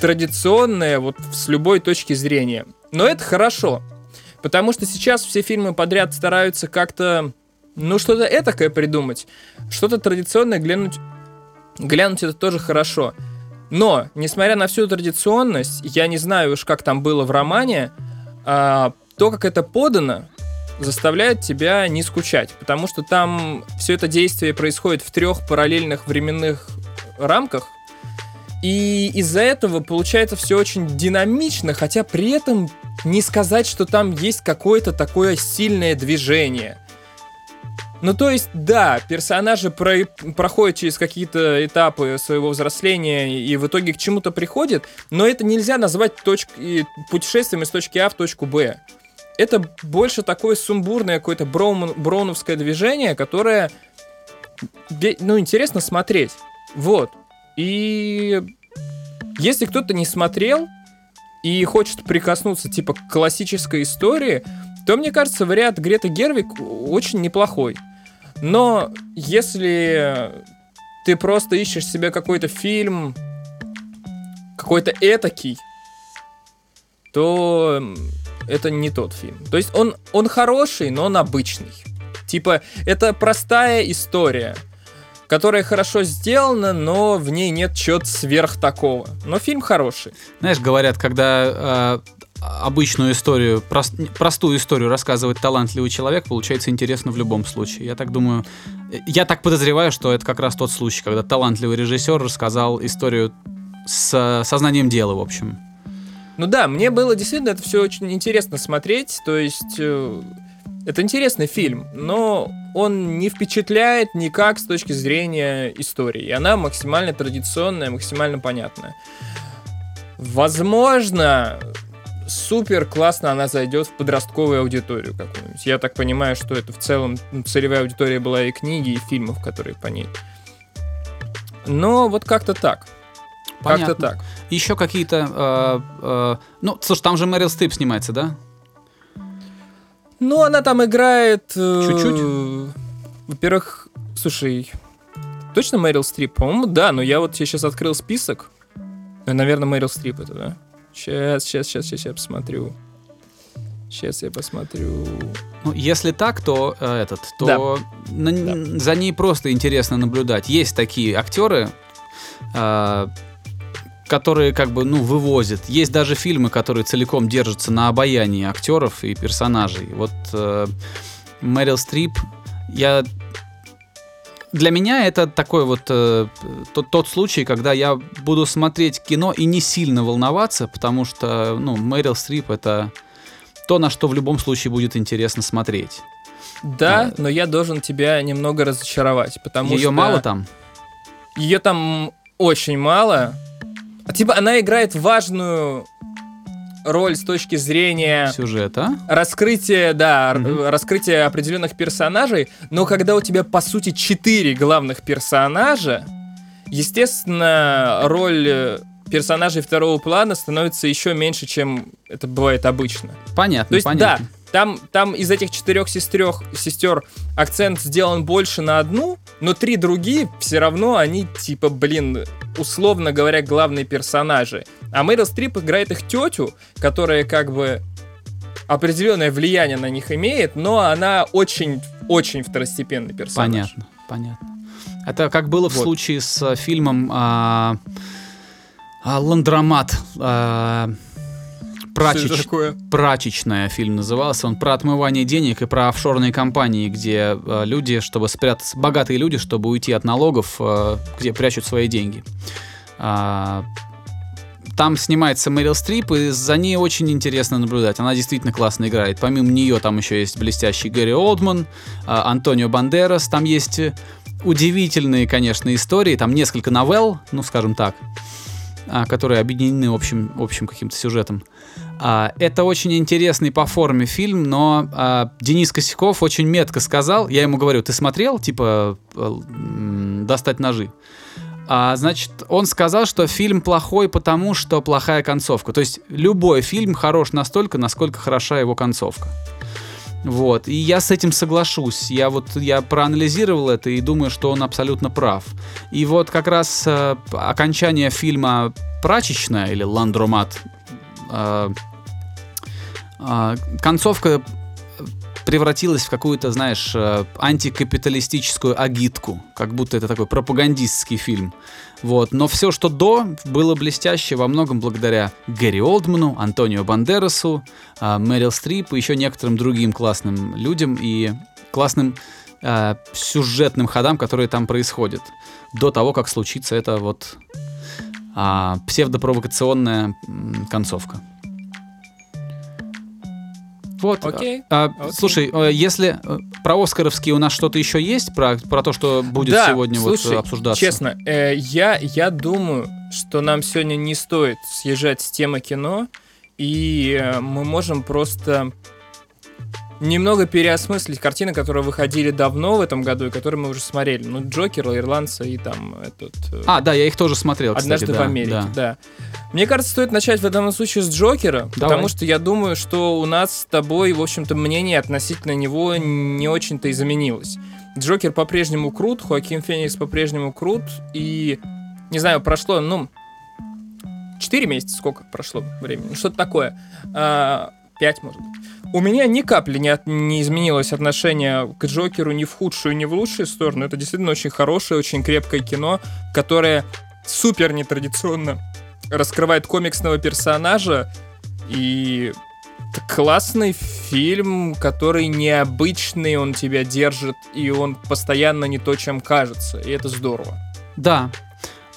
традиционная вот с любой точки зрения. Но это хорошо, потому что сейчас все фильмы подряд стараются как-то, ну, что-то этакое придумать. Что-то традиционное глянуть, глянуть это тоже хорошо. Но, несмотря на всю традиционность, я не знаю уж, как там было в романе, а, то, как это подано, заставляет тебя не скучать, потому что там все это действие происходит в трех параллельных временных рамках, и из-за этого получается все очень динамично, хотя при этом не сказать, что там есть какое-то такое сильное движение. Ну, то есть, да, персонажи про проходят через какие-то этапы своего взросления и в итоге к чему-то приходят, но это нельзя назвать точк... путешествием из точки А в точку Б это больше такое сумбурное какое-то броун, броуновское движение, которое, ну, интересно смотреть. Вот. И если кто-то не смотрел и хочет прикоснуться, типа, к классической истории, то, мне кажется, вариант Грета Гервик очень неплохой. Но если ты просто ищешь себе какой-то фильм, какой-то этакий, то это не тот фильм. То есть он, он хороший, но он обычный. Типа, это простая история, которая хорошо сделана, но в ней нет чего-то сверх такого. Но фильм хороший. Знаешь, говорят, когда э, обычную историю, прост, простую историю рассказывает талантливый человек, получается интересно в любом случае. Я так думаю, я так подозреваю, что это как раз тот случай, когда талантливый режиссер рассказал историю с сознанием дела, в общем. Ну да, мне было действительно это все очень интересно смотреть. То есть э, это интересный фильм, но он не впечатляет никак с точки зрения истории. Она максимально традиционная, максимально понятная. Возможно, супер классно она зайдет в подростковую аудиторию какую-нибудь. Я так понимаю, что это в целом целевая аудитория была и книги, и фильмов, которые по ней. Но вот как-то так. Как-то так. Еще какие-то... Э, э, ну, слушай, там же Мэрил Стрип снимается, да? Ну, она там играет... Э, Чуть-чуть? Во-первых, слушай, точно Мэрил Стрип? По-моему, да, но я вот сейчас открыл список. Ну, Наверное, Мэрил Стрип это, да? Сейчас, сейчас, сейчас, сейчас я посмотрю. Сейчас я посмотрю. Ну, если так, то э, этот, то да. На, да. за ней просто интересно наблюдать. Есть такие актеры, э, которые как бы, ну, вывозят. Есть даже фильмы, которые целиком держатся на обаянии актеров и персонажей. Вот э, Мэрил Стрип, я... Для меня это такой вот э, тот, тот случай, когда я буду смотреть кино и не сильно волноваться, потому что, ну, Мэрил Стрип это то, на что в любом случае будет интересно смотреть. Да, а, но я должен тебя немного разочаровать, потому ее что... Ее мало там? Ее там очень мало, а, типа она играет важную роль с точки зрения сюжета, раскрытия, да, mm раскрытия определенных персонажей, но когда у тебя по сути четыре главных персонажа, естественно, роль э, персонажей второго плана становится еще меньше, чем это бывает обычно. Понятно. То есть, понятно. да, там, там из этих четырех сестер, сестер акцент сделан больше на одну, но три другие все равно они типа, блин, условно говоря, главные персонажи. А Мэрил Стрип играет их тетю, которая как бы определенное влияние на них имеет, но она очень-очень второстепенный персонаж. Понятно, понятно. Это как было в вот. случае с э, фильмом а, а, Ландромат. А, прачеч... такое? прачечная фильм назывался. Он про отмывание денег и про офшорные компании, где э, люди, чтобы спрятаться, богатые люди, чтобы уйти от налогов, э, где прячут свои деньги. А, там снимается Мэрил Стрип, и за ней очень интересно наблюдать. Она действительно классно играет. Помимо нее там еще есть блестящий Гэри Олдман, а, Антонио Бандерас. Там есть удивительные, конечно, истории. Там несколько новелл, ну, скажем так, а, которые объединены общим, общим каким-то сюжетом. А, это очень интересный по форме фильм, но а, Денис Косяков очень метко сказал, я ему говорю, ты смотрел, типа, э, достать ножи? А, значит, он сказал, что фильм плохой, потому что плохая концовка. То есть любой фильм хорош настолько, насколько хороша его концовка. Вот. И я с этим соглашусь. Я вот я проанализировал это и думаю, что он абсолютно прав. И вот как раз э, окончание фильма «Прачечная» или «Ландромат» э, э, концовка превратилась в какую-то, знаешь, э, антикапиталистическую агитку, как будто это такой пропагандистский фильм. Вот. Но все, что до, было блестяще во многом благодаря Гэри Олдману, Антонио Бандерасу, Мэрил Стрип и еще некоторым другим классным людям и классным э, сюжетным ходам, которые там происходят. До того, как случится эта вот э, псевдопровокационная концовка. Вот. Окей. А, Окей. Слушай, э, если э, про Оскаровские у нас что-то еще есть, про, про то, что будет Да, сегодня слушай, вот обсуждаться? Честно, э, я, я думаю, что нам сегодня не стоит съезжать с темы кино, и э, мы можем просто немного переосмыслить картины, которые выходили давно в этом году и которые мы уже смотрели. Ну, Джокер, Ирландца и там этот... э, А, да, я их тоже смотрел, кстати, Однажды да, в Америке, да. да. Мне кажется, стоит начать в данном случае с Джокера, Давай. потому что я думаю, что у нас с тобой, в общем-то, мнение относительно него не очень-то изменилось. Джокер по-прежнему крут, Хоакин Феникс по-прежнему крут, и, не знаю, прошло, ну, 4 месяца, сколько прошло времени, ну, что-то такое, А, 5, может быть. У меня ни капли не, от- не изменилось отношение к Джокеру ни в худшую, ни в лучшую сторону. Это действительно очень хорошее, очень крепкое кино, которое супер нетрадиционно раскрывает комиксного персонажа и классный фильм, который необычный, он тебя держит, и он постоянно не то, чем кажется, и это здорово. Да,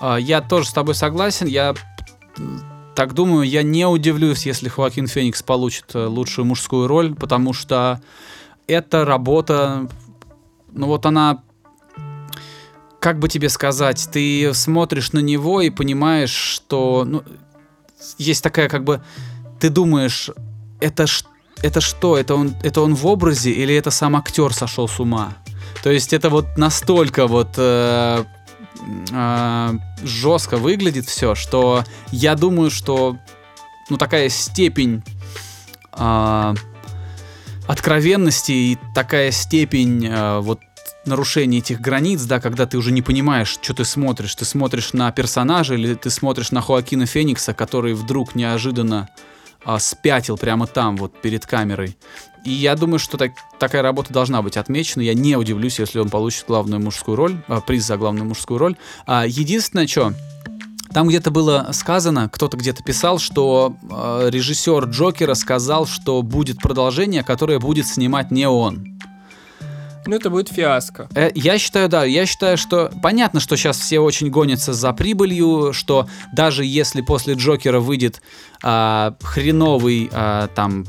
А, я тоже с тобой согласен. Я так думаю, я не удивлюсь, если Хоакин Феникс получит э, лучшую мужскую роль, потому что эта работа, ну вот она, как бы тебе сказать, ты смотришь на него и понимаешь, что ну, есть такая как бы, ты думаешь, это ш- это что, это он, это он в образе или это сам актер сошел с ума? То есть это вот настолько вот э, э, жестко выглядит все, что я думаю, что ну такая степень э, откровенности и такая степень э, вот нарушения этих границ, да, когда ты уже не понимаешь, что ты смотришь. Ты смотришь на персонажа или ты смотришь на Хоакина Феникса, который вдруг неожиданно а, спятил прямо там, вот перед камерой. И я думаю, что так- такая работа должна быть отмечена. Я не удивлюсь, если он получит главную мужскую роль, а, приз за главную мужскую роль. А, единственное, что там где-то было сказано, кто-то где-то писал, что э, режиссер Джокера сказал, что будет продолжение, которое будет снимать не он. Ну, это будет фиаско. Э, Я считаю, да, я считаю, что понятно, что сейчас все очень гонятся за прибылью, что даже если после Джокера выйдет а, хреновый а, там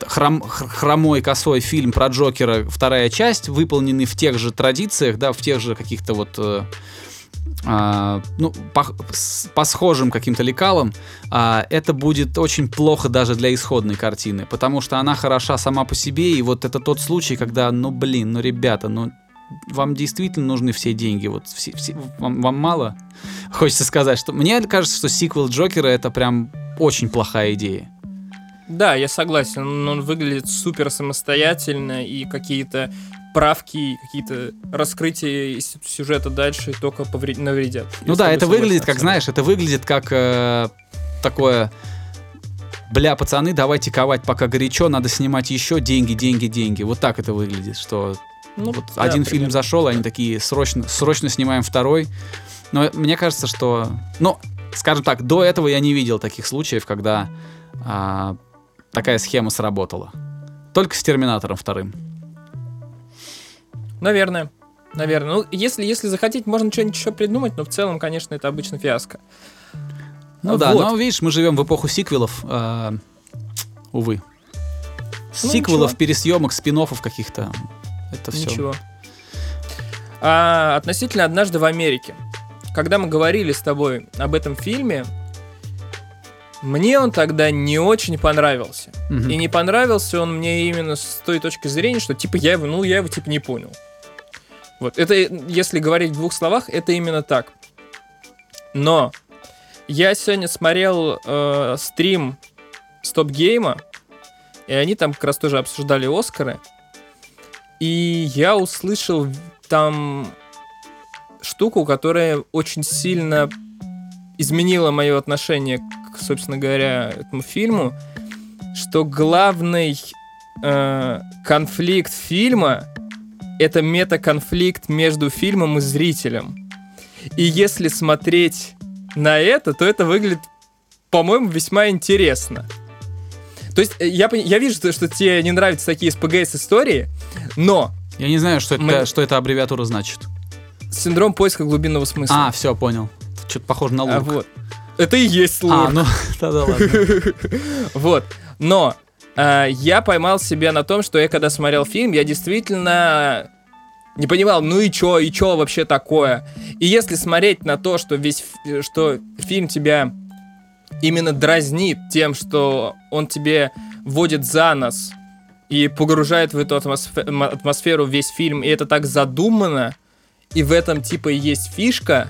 хром- хромой косой фильм про Джокера, вторая часть, выполненный в тех же традициях, да, в тех же каких-то вот э, а, ну, по, по схожим каким-то лекалам, а, это будет очень плохо даже для исходной картины, потому что она хороша сама по себе, и вот это тот случай, когда, ну, блин, ну, ребята, ну, вам действительно нужны все деньги, вот все, все- вам, вам мало? Хочется сказать, что мне кажется, что сиквел Джокера это прям очень плохая идея. Да, я согласен. Он выглядит супер самостоятельно, и какие-то правки, какие-то раскрытия сюжета дальше только повред- навредят. Ну да, это выглядит, как знаешь, это выглядит как э, такое. Бля, пацаны, давайте ковать, пока горячо, надо снимать еще деньги, деньги, деньги. Вот так это выглядит, что Ну, вот да, один фильм примерно. зашел, они такие срочно, срочно снимаем второй. Но мне кажется, что, ну, скажем так, до этого я не видел таких случаев, когда а, такая схема сработала. Только с Терминатором вторым. Наверное. Наверное. Ну, если, если захотеть, можно что-нибудь еще придумать, но в целом, конечно, это обычно фиаско. Ну да, Вот. но видишь, мы живем в эпоху сиквелов. а, увы. Ну, Сиквелов, ничего. пересъемок, спин каких-то. Это все. Ничего. А относительно «Однажды в Америке». Когда мы говорили с тобой об этом фильме, мне он тогда не очень понравился. И не понравился он мне именно с той точки зрения, что типа я его, ну я его типа не понял. Вот, это, если говорить в двух словах, это именно так. Но я сегодня смотрел э, стрим Стоп Гейма, и они там как раз тоже обсуждали Оскары. И я услышал там штуку, которая очень сильно изменила мое отношение к, собственно говоря, этому фильму, что главный э, конфликт фильма это метаконфликт между фильмом и зрителем. И если смотреть на это, то это выглядит, по-моему, весьма интересно. То есть э, я, я вижу, что, что тебе не нравятся такие СПГС-истории, но Я не знаю, что это, Мы- что эта аббревиатура значит. синдром поиска глубинного смысла. А, все, понял. Что-то похоже на А, лук. вот. Это и есть лук. А, ну, да-да, ладно. Вот. Но э, я поймал себя на том, что я когда смотрел фильм, я действительно не понимал, ну и чё, и чё вообще такое. И если смотреть на то, что весь, ф- что фильм тебя именно дразнит тем, что он тебе вводит за нос и погружает в эту атмосферу весь фильм, и это так задумано, и в этом типа есть фишка,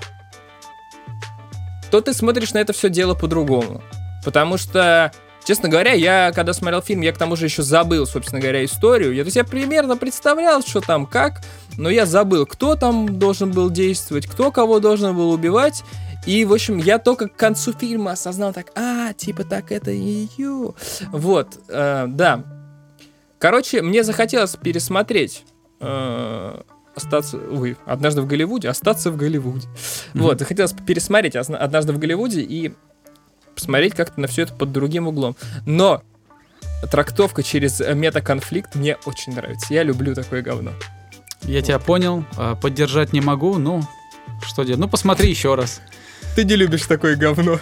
то ты смотришь на это все дело по-другому. Потому что, честно говоря, я когда смотрел фильм, я к тому же еще забыл, собственно говоря, историю. Я, то есть я примерно представлял, что там, как, но я забыл, кто там должен был действовать, кто кого должен был убивать. И, в общем, я только к концу фильма осознал так, а, типа так это ее. Вот, э, да. Короче, мне захотелось пересмотреть э, остаться, ой, однажды в Голливуде, остаться в Голливуде. Вот, захотелось пересмотреть «Озна- однажды в Голливуде и посмотреть как-то на все это под другим углом. Но трактовка через метаконфликт мне очень нравится. Я люблю такое говно. Я тебя понял, а, поддержать не могу, ну, что делать? Ну, посмотри еще раз. Ты не любишь такое говно.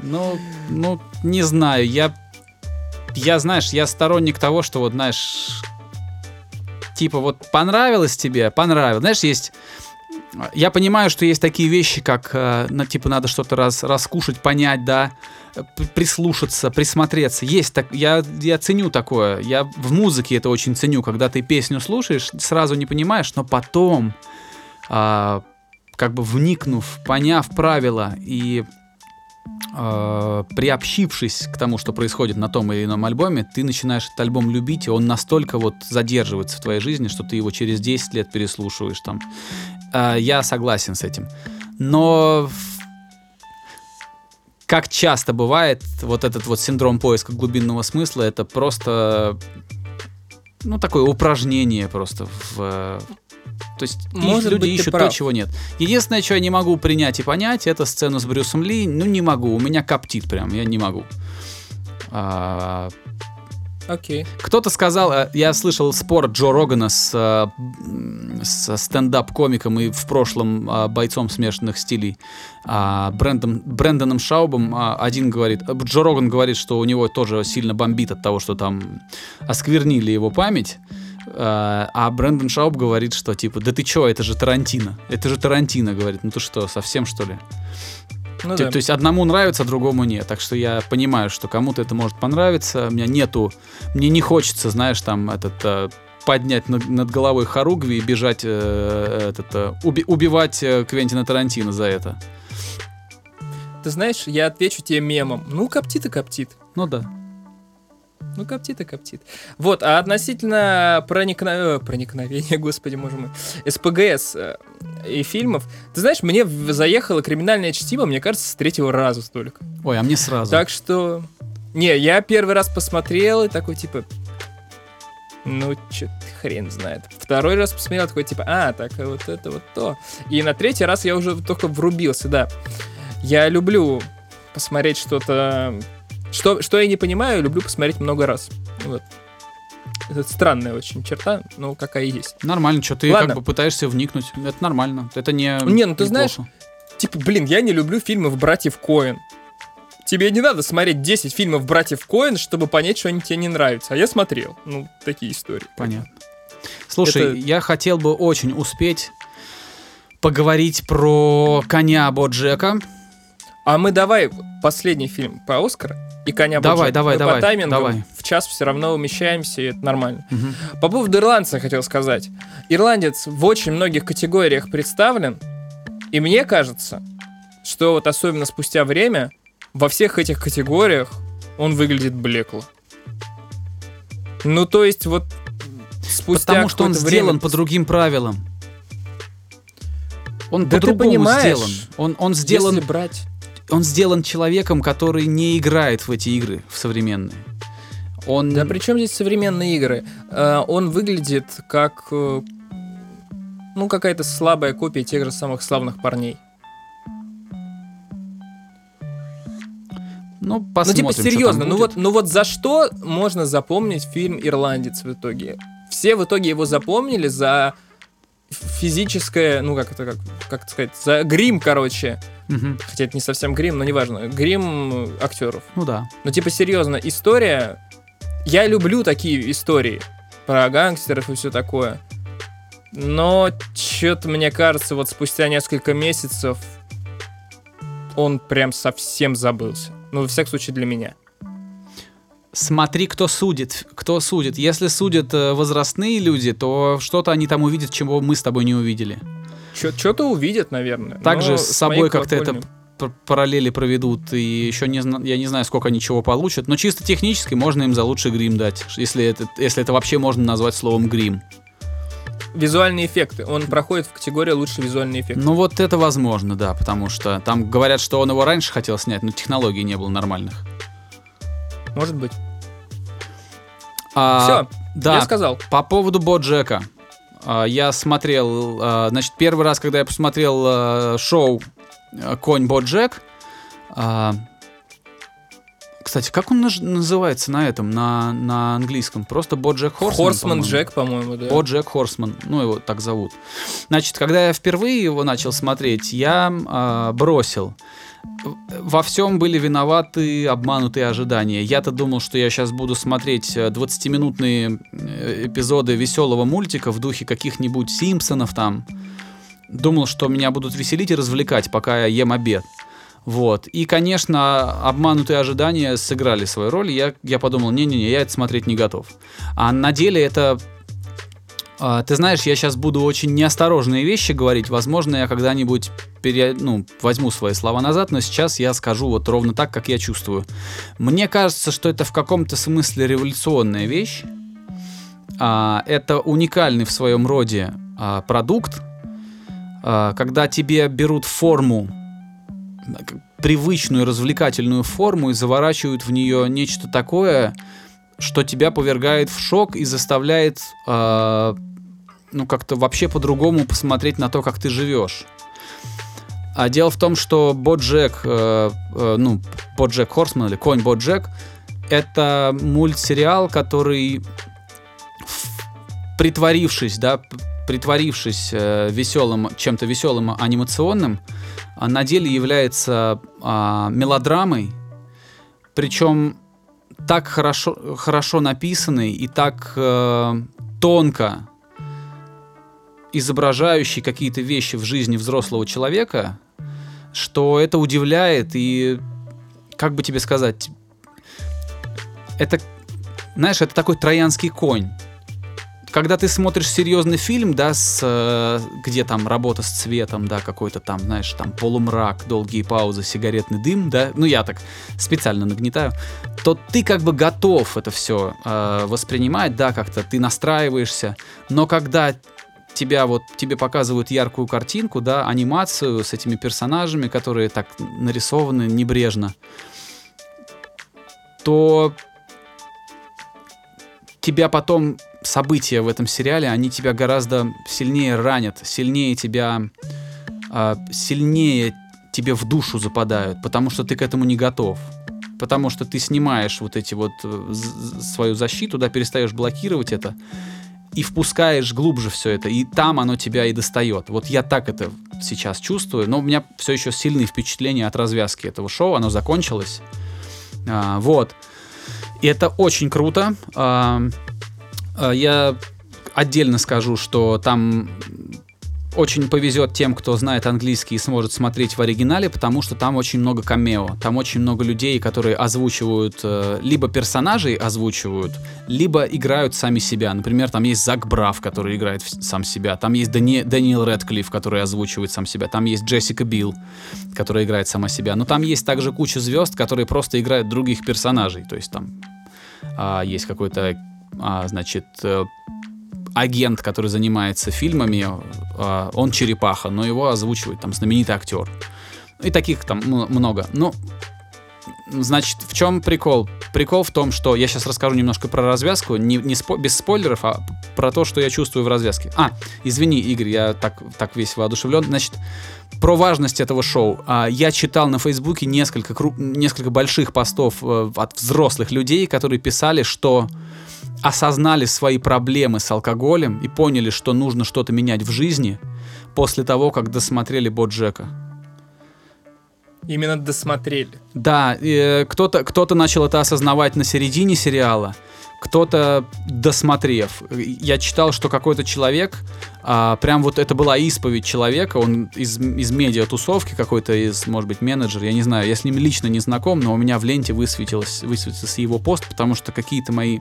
Ну, ну, не знаю, я, я, знаешь, я сторонник того, что вот, знаешь, типа вот понравилось тебе, понравилось. Знаешь, есть, я понимаю, что есть такие вещи, как, э, ну, типа, надо что-то раз, раскушать, понять, да, прислушаться, присмотреться. Есть так, я, я ценю такое. Я в музыке это очень ценю, когда ты песню слушаешь, сразу не понимаешь, но потом, а, как бы вникнув, поняв правила и э, приобщившись к тому, что происходит на том или ином альбоме, ты начинаешь этот альбом любить, и он настолько вот задерживается в твоей жизни, что ты его через 10 лет переслушиваешь там. Э, я согласен с этим. Но в- как часто бывает, вот этот вот синдром поиска глубинного смысла, это просто, ну, такое упражнение просто в... э, То есть Может люди быть, ищут то, чего нет. Единственное, что я не могу принять и понять, это сцену с Брюсом Ли. Ну, не могу, у меня коптит прям, я не могу. А, Окей. кто-то сказал, э, я слышал спор Джо Рогана с, э, м, с стендап-комиком и в прошлом э, бойцом смешанных стилей а, Брэндом, Брэндоном Шаубом. А, Один говорит, э, Джо Роган говорит, что у него тоже сильно бомбит от того, что там осквернили его память. Э, А Брэндон Шауб говорит, что типа, да ты чё, это же Тарантино. Это же Тарантино, говорит. Ну ты что, совсем что ли? Ну То, да. то есть одному нравится, а другому нет. Так что я понимаю, что кому-то это может понравиться. У меня нету, мне не хочется, знаешь, там этот э, поднять над, над головой хоругви и бежать, э, этот, э, уби- убивать э, Квентина Тарантино за это. Ты знаешь, я отвечу тебе мемом. Ну, коптит и коптит. Ну да. Ну, коптит и коптит. Вот, а относительно проникно... э, проникновения, господи, боже мой, СПГС э, и фильмов, ты знаешь, мне заехало криминальное чтиво, мне кажется, с третьего раза столько. Ой, а мне сразу. Так что... Не, я первый раз посмотрел и такой, типа... Ну, чё хрен знает. Второй раз посмотрел, такой, типа, а, так вот это вот то. И на третий раз я уже только врубился, да. Я люблю посмотреть что-то... Что, что я не понимаю, люблю посмотреть много раз. Вот. Это странная очень черта, но какая есть. Нормально, что ты Ладно. как бы пытаешься вникнуть. Это нормально. Это не. Не, ну ты знаешь, неплохо. Типа, блин, я не люблю фильмов братьев Коэн. Тебе не надо смотреть 10 фильмов братьев Коэн, чтобы понять, что они тебе не нравятся. А я смотрел. Ну, такие истории. Понятно. Слушай, Это- я хотел бы очень успеть поговорить про коня Боджека. А мы давай последний фильм по Оскар и коня Давай, Боджека. давай, Мы давай, По таймингу давай. в час все равно умещаемся, и это нормально. Мгм. По поводу ирландца хотел сказать. Ирландец в очень многих категориях представлен, и мне кажется, что вот особенно спустя время во всех этих категориях он выглядит блекло. Ну, то есть вот спустя Потому что он какое-то сделан время- по другим правилам. Он Да ты по-другому понимаешь, сделан. Он, он сделан, Если брать... он сделан человеком, который не играет в эти игры, в современные. Он... Да при чем здесь современные игры? Э, он выглядит как... э, ну, какая-то слабая копия тех же самых славных парней. Ну, Ну, посмотрим, типа, что там серьезно, ну вот, ну вот за что можно запомнить фильм «Ирландец» в итоге? Все в итоге его запомнили за физическое, ну как это, как, как сказать, за грим, короче. Мгм. Хотя это не совсем грим, но неважно. Грим актеров. Ну да. Ну, типа, серьезно, история... Я люблю такие истории про гангстеров и все такое. Но что-то, мне кажется, вот спустя несколько месяцев он прям совсем забылся. Ну, во всяком случае, для меня. Смотри, кто судит. Кто судит. Если судят э, возрастные люди, то что-то они там увидят, чего мы с тобой не увидели. Что-то увидят, наверное. Также с собой как-то это параллели проведут, и еще не я не знаю, сколько они чего получат, но чисто технически можно им за лучший грим дать, если это, если это вообще можно назвать словом грим. Визуальные эффекты. Он проходит в категорию лучший визуальный эффект. Ну вот это возможно, да, потому что там говорят, что он его раньше хотел снять, но технологий не было нормальных. Может быть. А, Все, да, я сказал. По поводу Боджека. А, Я смотрел, а, значит, первый раз, когда я посмотрел а, шоу «Конь Боджек», кстати, как он наж- называется на этом, на, на английском? Просто Боджек Хорсман? Хорсман? Джек, по-моему, да. Боджек Хорсман, ну его так зовут. Значит, когда я впервые его начал смотреть, я а, бросил. Во всем были виноваты обманутые ожидания. Я-то думал, что я сейчас буду смотреть э, 20-минутные э, эпизоды веселого мультика в духе каких-нибудь Симпсонов там. Думал, что меня будут веселить и развлекать, пока я ем обед. Вот. И, конечно, обманутые ожидания сыграли свою роль. Я, я подумал, не-не-не, я это смотреть не готов. А на деле это а, ты знаешь, я сейчас буду очень неосторожные вещи говорить. Возможно, я когда-нибудь пере... ну, возьму свои слова назад, но сейчас я скажу вот ровно так, как я чувствую. Мне кажется, что это в каком-то смысле революционная вещь. А, это уникальный в своем роде а, продукт, когда тебе берут форму, привычную развлекательную форму и заворачивают в нее нечто такое, что тебя повергает в шок и заставляет, э, ну, как-то вообще по-другому посмотреть на то, как ты живешь. А дело в том, что Боджек, э, э, ну, Боджек Хорсман или Конь Боджек, это мультсериал, который, притворившись, да, притворившись э, веселым, чем-то веселым анимационным, а на деле является а, мелодрамой, причем так хорошо, хорошо написанный и так э, тонко изображающий какие-то вещи в жизни взрослого человека, что это удивляет и, как бы тебе сказать, это, знаешь, это такой троянский конь. Когда ты смотришь серьезный фильм, да, с, э, где там работа с цветом, да, какой-то там, знаешь, там полумрак, долгие паузы, сигаретный дым, да, ну я так специально нагнетаю, то ты как бы готов это все воспринимать, да, как-то ты настраиваешься, но когда тебя вот тебе показывают яркую картинку, да, анимацию с этими персонажами, которые так нарисованы небрежно, то тебя потом события в этом сериале, они тебя гораздо сильнее ранят, сильнее тебя, а, сильнее тебе в душу западают, потому что ты к этому не готов. Потому что ты снимаешь вот эти вот э, свою защиту, да, перестаешь блокировать это, и впускаешь глубже все это, и там оно тебя и достает. Вот я так это сейчас чувствую, но у меня все еще сильные впечатления от развязки этого шоу, оно закончилось. А, вот. И это очень круто. А, я отдельно скажу, что там очень повезет тем, кто знает английский и сможет смотреть в оригинале, потому что там очень много камео. Там очень много людей, которые озвучивают, э, либо персонажей озвучивают, либо играют сами себя. Например, там есть Зак Брав, который играет сам себя. Там есть Дани Даниэл Редклифф, который озвучивает сам себя. Там есть Джессика Билл, которая играет сама себя. Но там есть также куча звезд, которые просто играют других персонажей. То есть там а, есть какой-то, а, значит, э, агент, который занимается фильмами, э, он черепаха, но его озвучивает там знаменитый актер. И таких там много. Ну, значит, в чем прикол? Прикол в том, что я сейчас расскажу немножко про развязку, не, не спо без спойлеров, а про то, что я чувствую в развязке. А, извини, Игорь, я так, так весь воодушевлен. Значит, про важность этого шоу. А, я читал на Фейсбуке несколько, несколько больших постов э, от взрослых людей, которые писали, что осознали свои проблемы с алкоголем и поняли, что нужно что-то менять в жизни после того, как досмотрели Боджека. Именно досмотрели. Да, э, кто-то кто начал это осознавать на середине сериала, кто-то досмотрев. Я читал, что какой-то человек, а, прям вот это была исповедь человека, он из, из медиа-тусовки какой-то, из, может быть, менеджер, я не знаю, я с ним лично не знаком, но у меня в ленте высветилось, высветился его пост, потому что какие-то мои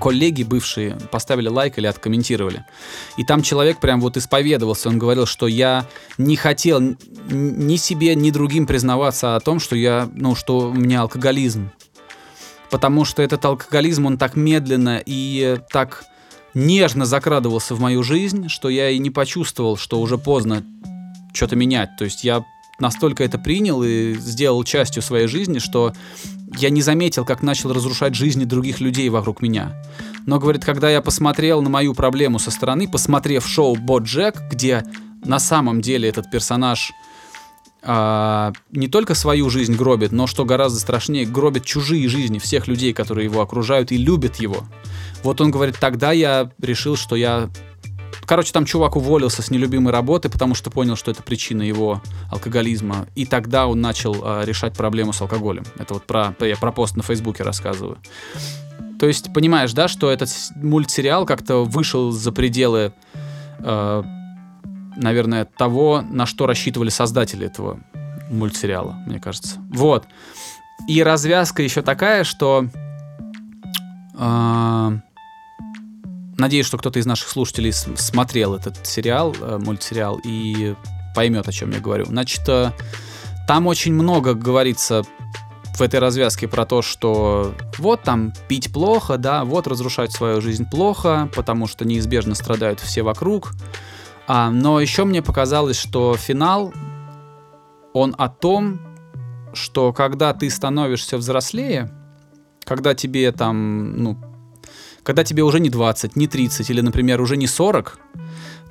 коллеги бывшие поставили лайк или откомментировали. И там человек прям вот исповедовался, он говорил, что я не хотел ни себе, ни другим признаваться о том, что я, ну, что у меня алкоголизм. Потому что этот алкоголизм, он так медленно и так нежно закрадывался в мою жизнь, что я и не почувствовал, что уже поздно что-то менять. То есть я настолько это принял и сделал частью своей жизни, что я не заметил, как начал разрушать жизни других людей вокруг меня. Но, говорит, когда я посмотрел на мою проблему со стороны, посмотрев шоу «Боджек», где на самом деле этот персонаж а, не только свою жизнь гробит, но, что гораздо страшнее, гробит чужие жизни всех людей, которые его окружают и любят его. Вот он говорит, тогда я решил, что я Короче, там чувак уволился с нелюбимой работы, потому что понял, что это причина его алкоголизма. И тогда он начал э, решать проблему с алкоголем. Это вот про, я про пост на Фейсбуке рассказываю. То есть, понимаешь, да, что этот мультсериал как-то вышел за пределы, э, наверное, того, на что рассчитывали создатели этого мультсериала, мне кажется. Вот. И развязка еще такая, что... Э, Надеюсь, что кто-то из наших слушателей смотрел этот сериал, э, мультсериал, и поймет, о чем я говорю. Значит, э, там очень много говорится в этой развязке про то, что вот там пить плохо, да, вот разрушать свою жизнь плохо, потому что неизбежно страдают все вокруг. А, но еще мне показалось, что финал, он о том, что когда ты становишься взрослее, когда тебе там, ну, когда тебе уже не 20, не 30 или, например, уже не 40,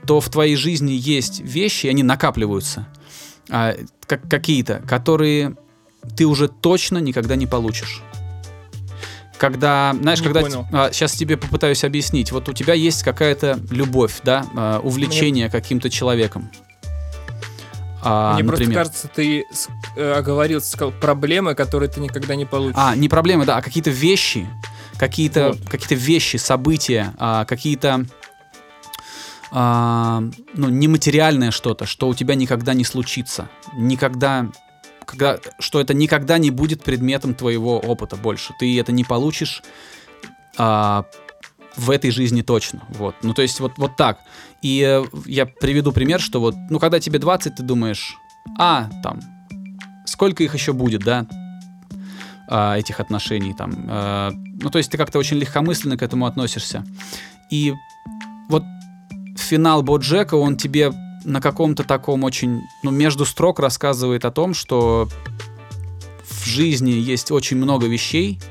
то в твоей жизни есть вещи, они накапливаются, а, как, какие-то, которые ты уже точно никогда не получишь. Когда, знаешь, не когда... Понял. А, сейчас тебе попытаюсь объяснить. Вот у тебя есть какая-то любовь, да, а, увлечение Мне... каким-то человеком. А, Мне например. просто кажется, ты э, оговорился, сказал проблемы, которые ты никогда не получишь. А, не проблемы, да, а какие-то вещи, какие-то вот. какие вещи, события, а, какие-то а, ну, нематериальное что-то, что у тебя никогда не случится. Никогда когда, что это никогда не будет предметом твоего опыта больше. Ты это не получишь а, в этой жизни точно. Вот. Ну, то есть вот, вот так. И э, я приведу пример, что вот, ну, когда тебе 20, ты думаешь, а, там, сколько их еще будет, да, а, этих отношений там. А, ну, то есть ты как-то очень легкомысленно к этому относишься. И вот финал Боджека, он тебе на каком-то таком очень, ну, между строк рассказывает о том, что в жизни есть очень много вещей,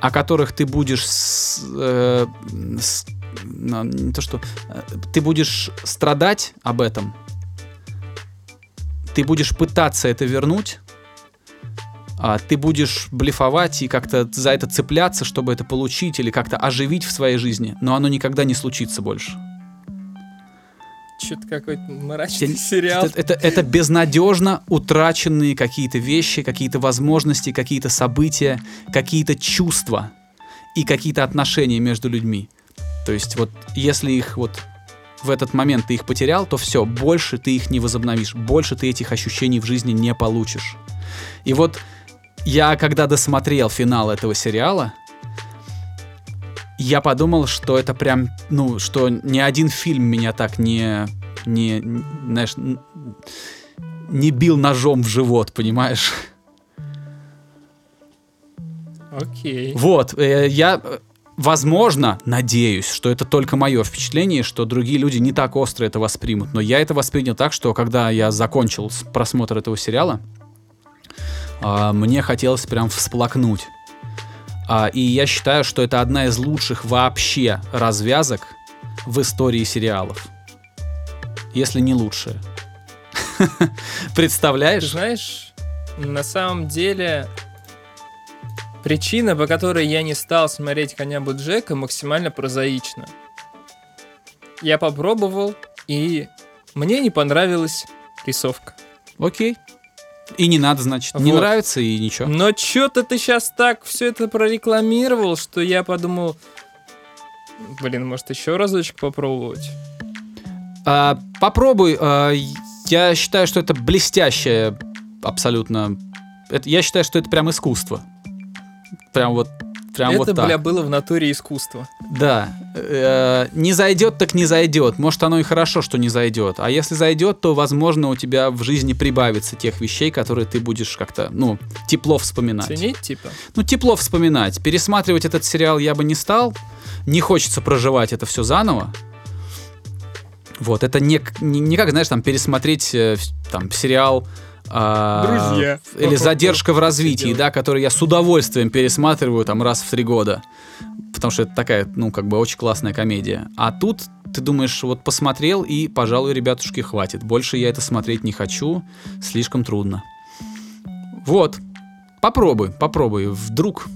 о которых ты будешь с, э, с, ну, не то что э, ты будешь страдать об этом, ты будешь пытаться это вернуть, а, ты будешь блефовать и как-то за это цепляться, чтобы это получить или как-то оживить в своей жизни, но оно никогда не случится больше. Что-то какой-то мрачный сериал. Это, это, это безнадежно утраченные какие-то вещи, какие-то возможности, какие-то события, какие-то чувства и какие-то отношения между людьми. То есть вот если их вот в этот момент ты их потерял, то все, больше ты их не возобновишь, больше ты этих ощущений в жизни не получишь. И вот я, когда досмотрел финал этого сериала, я подумал, что это прям, ну, что ни один фильм меня так не, не, знаешь, не бил ножом в живот, понимаешь? Окей. Вот, э, я, возможно, надеюсь, что это только мое впечатление, что другие люди не так остро это воспримут, но я это воспринял так, что когда я закончил просмотр этого сериала, мне хотелось прям всплакнуть. А, и я считаю, что это одна из лучших вообще развязок в истории сериалов. Если не лучшая. Представляешь? Ты знаешь, на самом деле причина, по которой я не стал смотреть «Коня Буджека» максимально прозаична. Я попробовал, и мне не понравилась рисовка. Окей. И не надо, значит. Не Вот. нравится и ничего. Но чё-то ты сейчас так все это прорекламировал, что я подумал, блин, может еще разочек попробовать? А, попробуй. а, я считаю, что это блестящее абсолютно. Это, я считаю, что это прям искусство. Прям вот, прям это, вот так. бля, было в натуре искусство. Да. Э, не зайдет, так не зайдет. Может, оно и хорошо, что не зайдет. А если зайдет, то, возможно, у тебя в жизни прибавится тех вещей, которые ты будешь как-то, ну, тепло вспоминать. Ценить, типа? Ну, тепло вспоминать. Пересматривать этот сериал я бы не стал. Не хочется проживать это все заново. Вот, это не, не, не как, знаешь, там, пересмотреть э, там, сериал а, Друзья. Или задержка в развитии, да, который я с удовольствием пересматриваю там раз в три года. Потому что это такая, ну, как бы очень классная комедия. А тут ты думаешь, вот посмотрел и, пожалуй, ребятушки, хватит. Больше я это смотреть не хочу, слишком трудно. Вот. Попробуй, попробуй. Вдруг,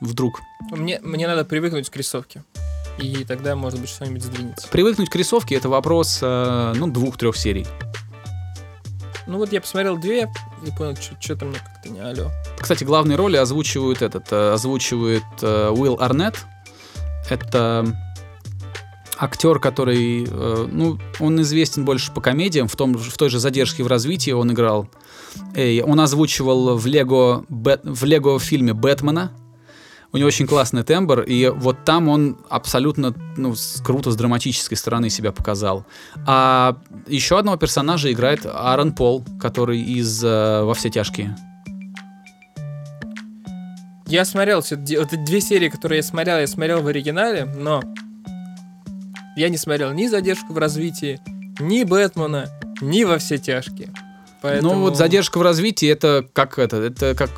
вдруг. Мне, мне надо привыкнуть к рисовке. И тогда, может быть, что-нибудь сдвинется. Привыкнуть к рисовке это вопрос, э, ну, двух-трех серий. Ну вот я посмотрел две и понял, что-то мне как-то не алё. Кстати, главные роли озвучивают этот, э, озвучивает э, Уилл Арнетт. Это актер, который, э, ну, он известен больше по комедиям, в, том, в той же «Задержке в развитии» он играл. Эй, он озвучивал в Лего, в Лего фильме «Бэтмена». У него очень классный тембр, и вот там он абсолютно ну, круто с драматической стороны себя показал. А еще одного персонажа играет Аарон Пол, который из э, «Во все тяжкие». Я смотрел все вот две серии, которые я смотрел, я смотрел в оригинале, но я не смотрел ни задержку в развитии, ни Бэтмена, ни во все тяжкие. Поэтому... Ну вот задержка в развитии это как это, это как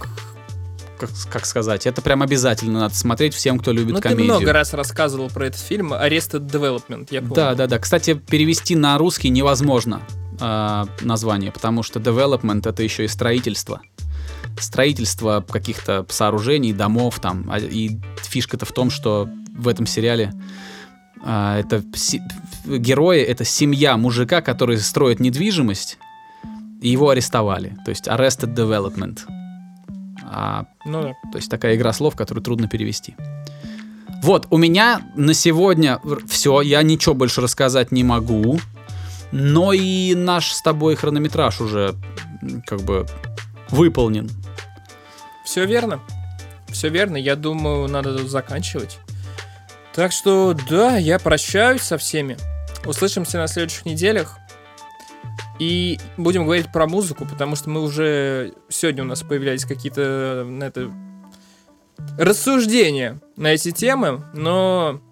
как, как сказать, это прям обязательно надо смотреть всем, кто любит Ну, ты комедию. много раз рассказывал про этот фильм Arrested Development, я помню. Да, да, да. Кстати, перевести на русский невозможно а, название, потому что development это еще и строительство. Строительство каких-то сооружений, домов там. А, И фишка-то в том, что в этом сериале а, это си- герои, это семья мужика, который строит недвижимость, и его арестовали. То есть arrested development. А Ну да. то есть такая игра слов, которую трудно перевести. Вот, у меня на сегодня все, я ничего больше рассказать не могу. Но и наш с тобой хронометраж уже как бы выполнен. Все верно. Все верно. Я думаю, надо тут заканчивать. Так что, да, я прощаюсь со всеми. Услышимся на следующих неделях. И будем говорить про музыку, потому что мы уже... Сегодня у нас появлялись какие-то на это рассуждения на эти темы, но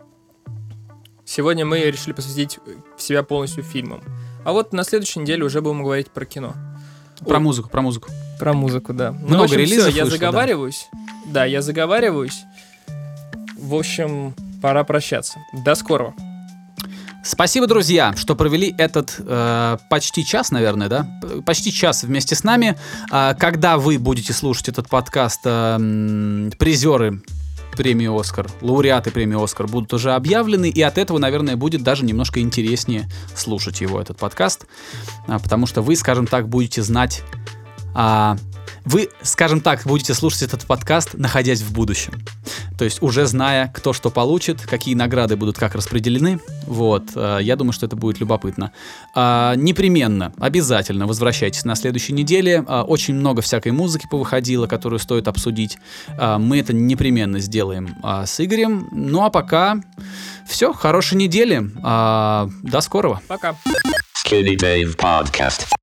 сегодня мы решили посвятить себя полностью фильмам. А вот на следующей неделе уже будем говорить про кино. Про Ой. музыку, про музыку. Про музыку, да. Ну, Много в общем, релизов всё, я вышло, да. заговариваюсь. Да. я заговариваюсь. В общем, пора прощаться. До скорого. Спасибо, друзья, что провели этот э, почти час, наверное, да? Почти час вместе с нами. А, когда вы будете слушать этот подкаст, э, призеры премии «Оскар», лауреаты премии «Оскар» будут уже объявлены, и от этого, наверное, будет даже немножко интереснее слушать его, этот подкаст, А, потому что вы, скажем так, будете знать... а, вы, скажем так, будете слушать этот подкаст, находясь в будущем. То есть уже зная, кто что получит, какие награды будут как распределены. Вот, э, я думаю, что это будет любопытно. А, Непременно, обязательно возвращайтесь на следующей неделе. А, Очень много всякой музыки повыходило, которую стоит обсудить. А, Мы это непременно сделаем с Игорем. Ну а пока все, хорошей недели. До скорого. Пока. Skinny Dave Podcast.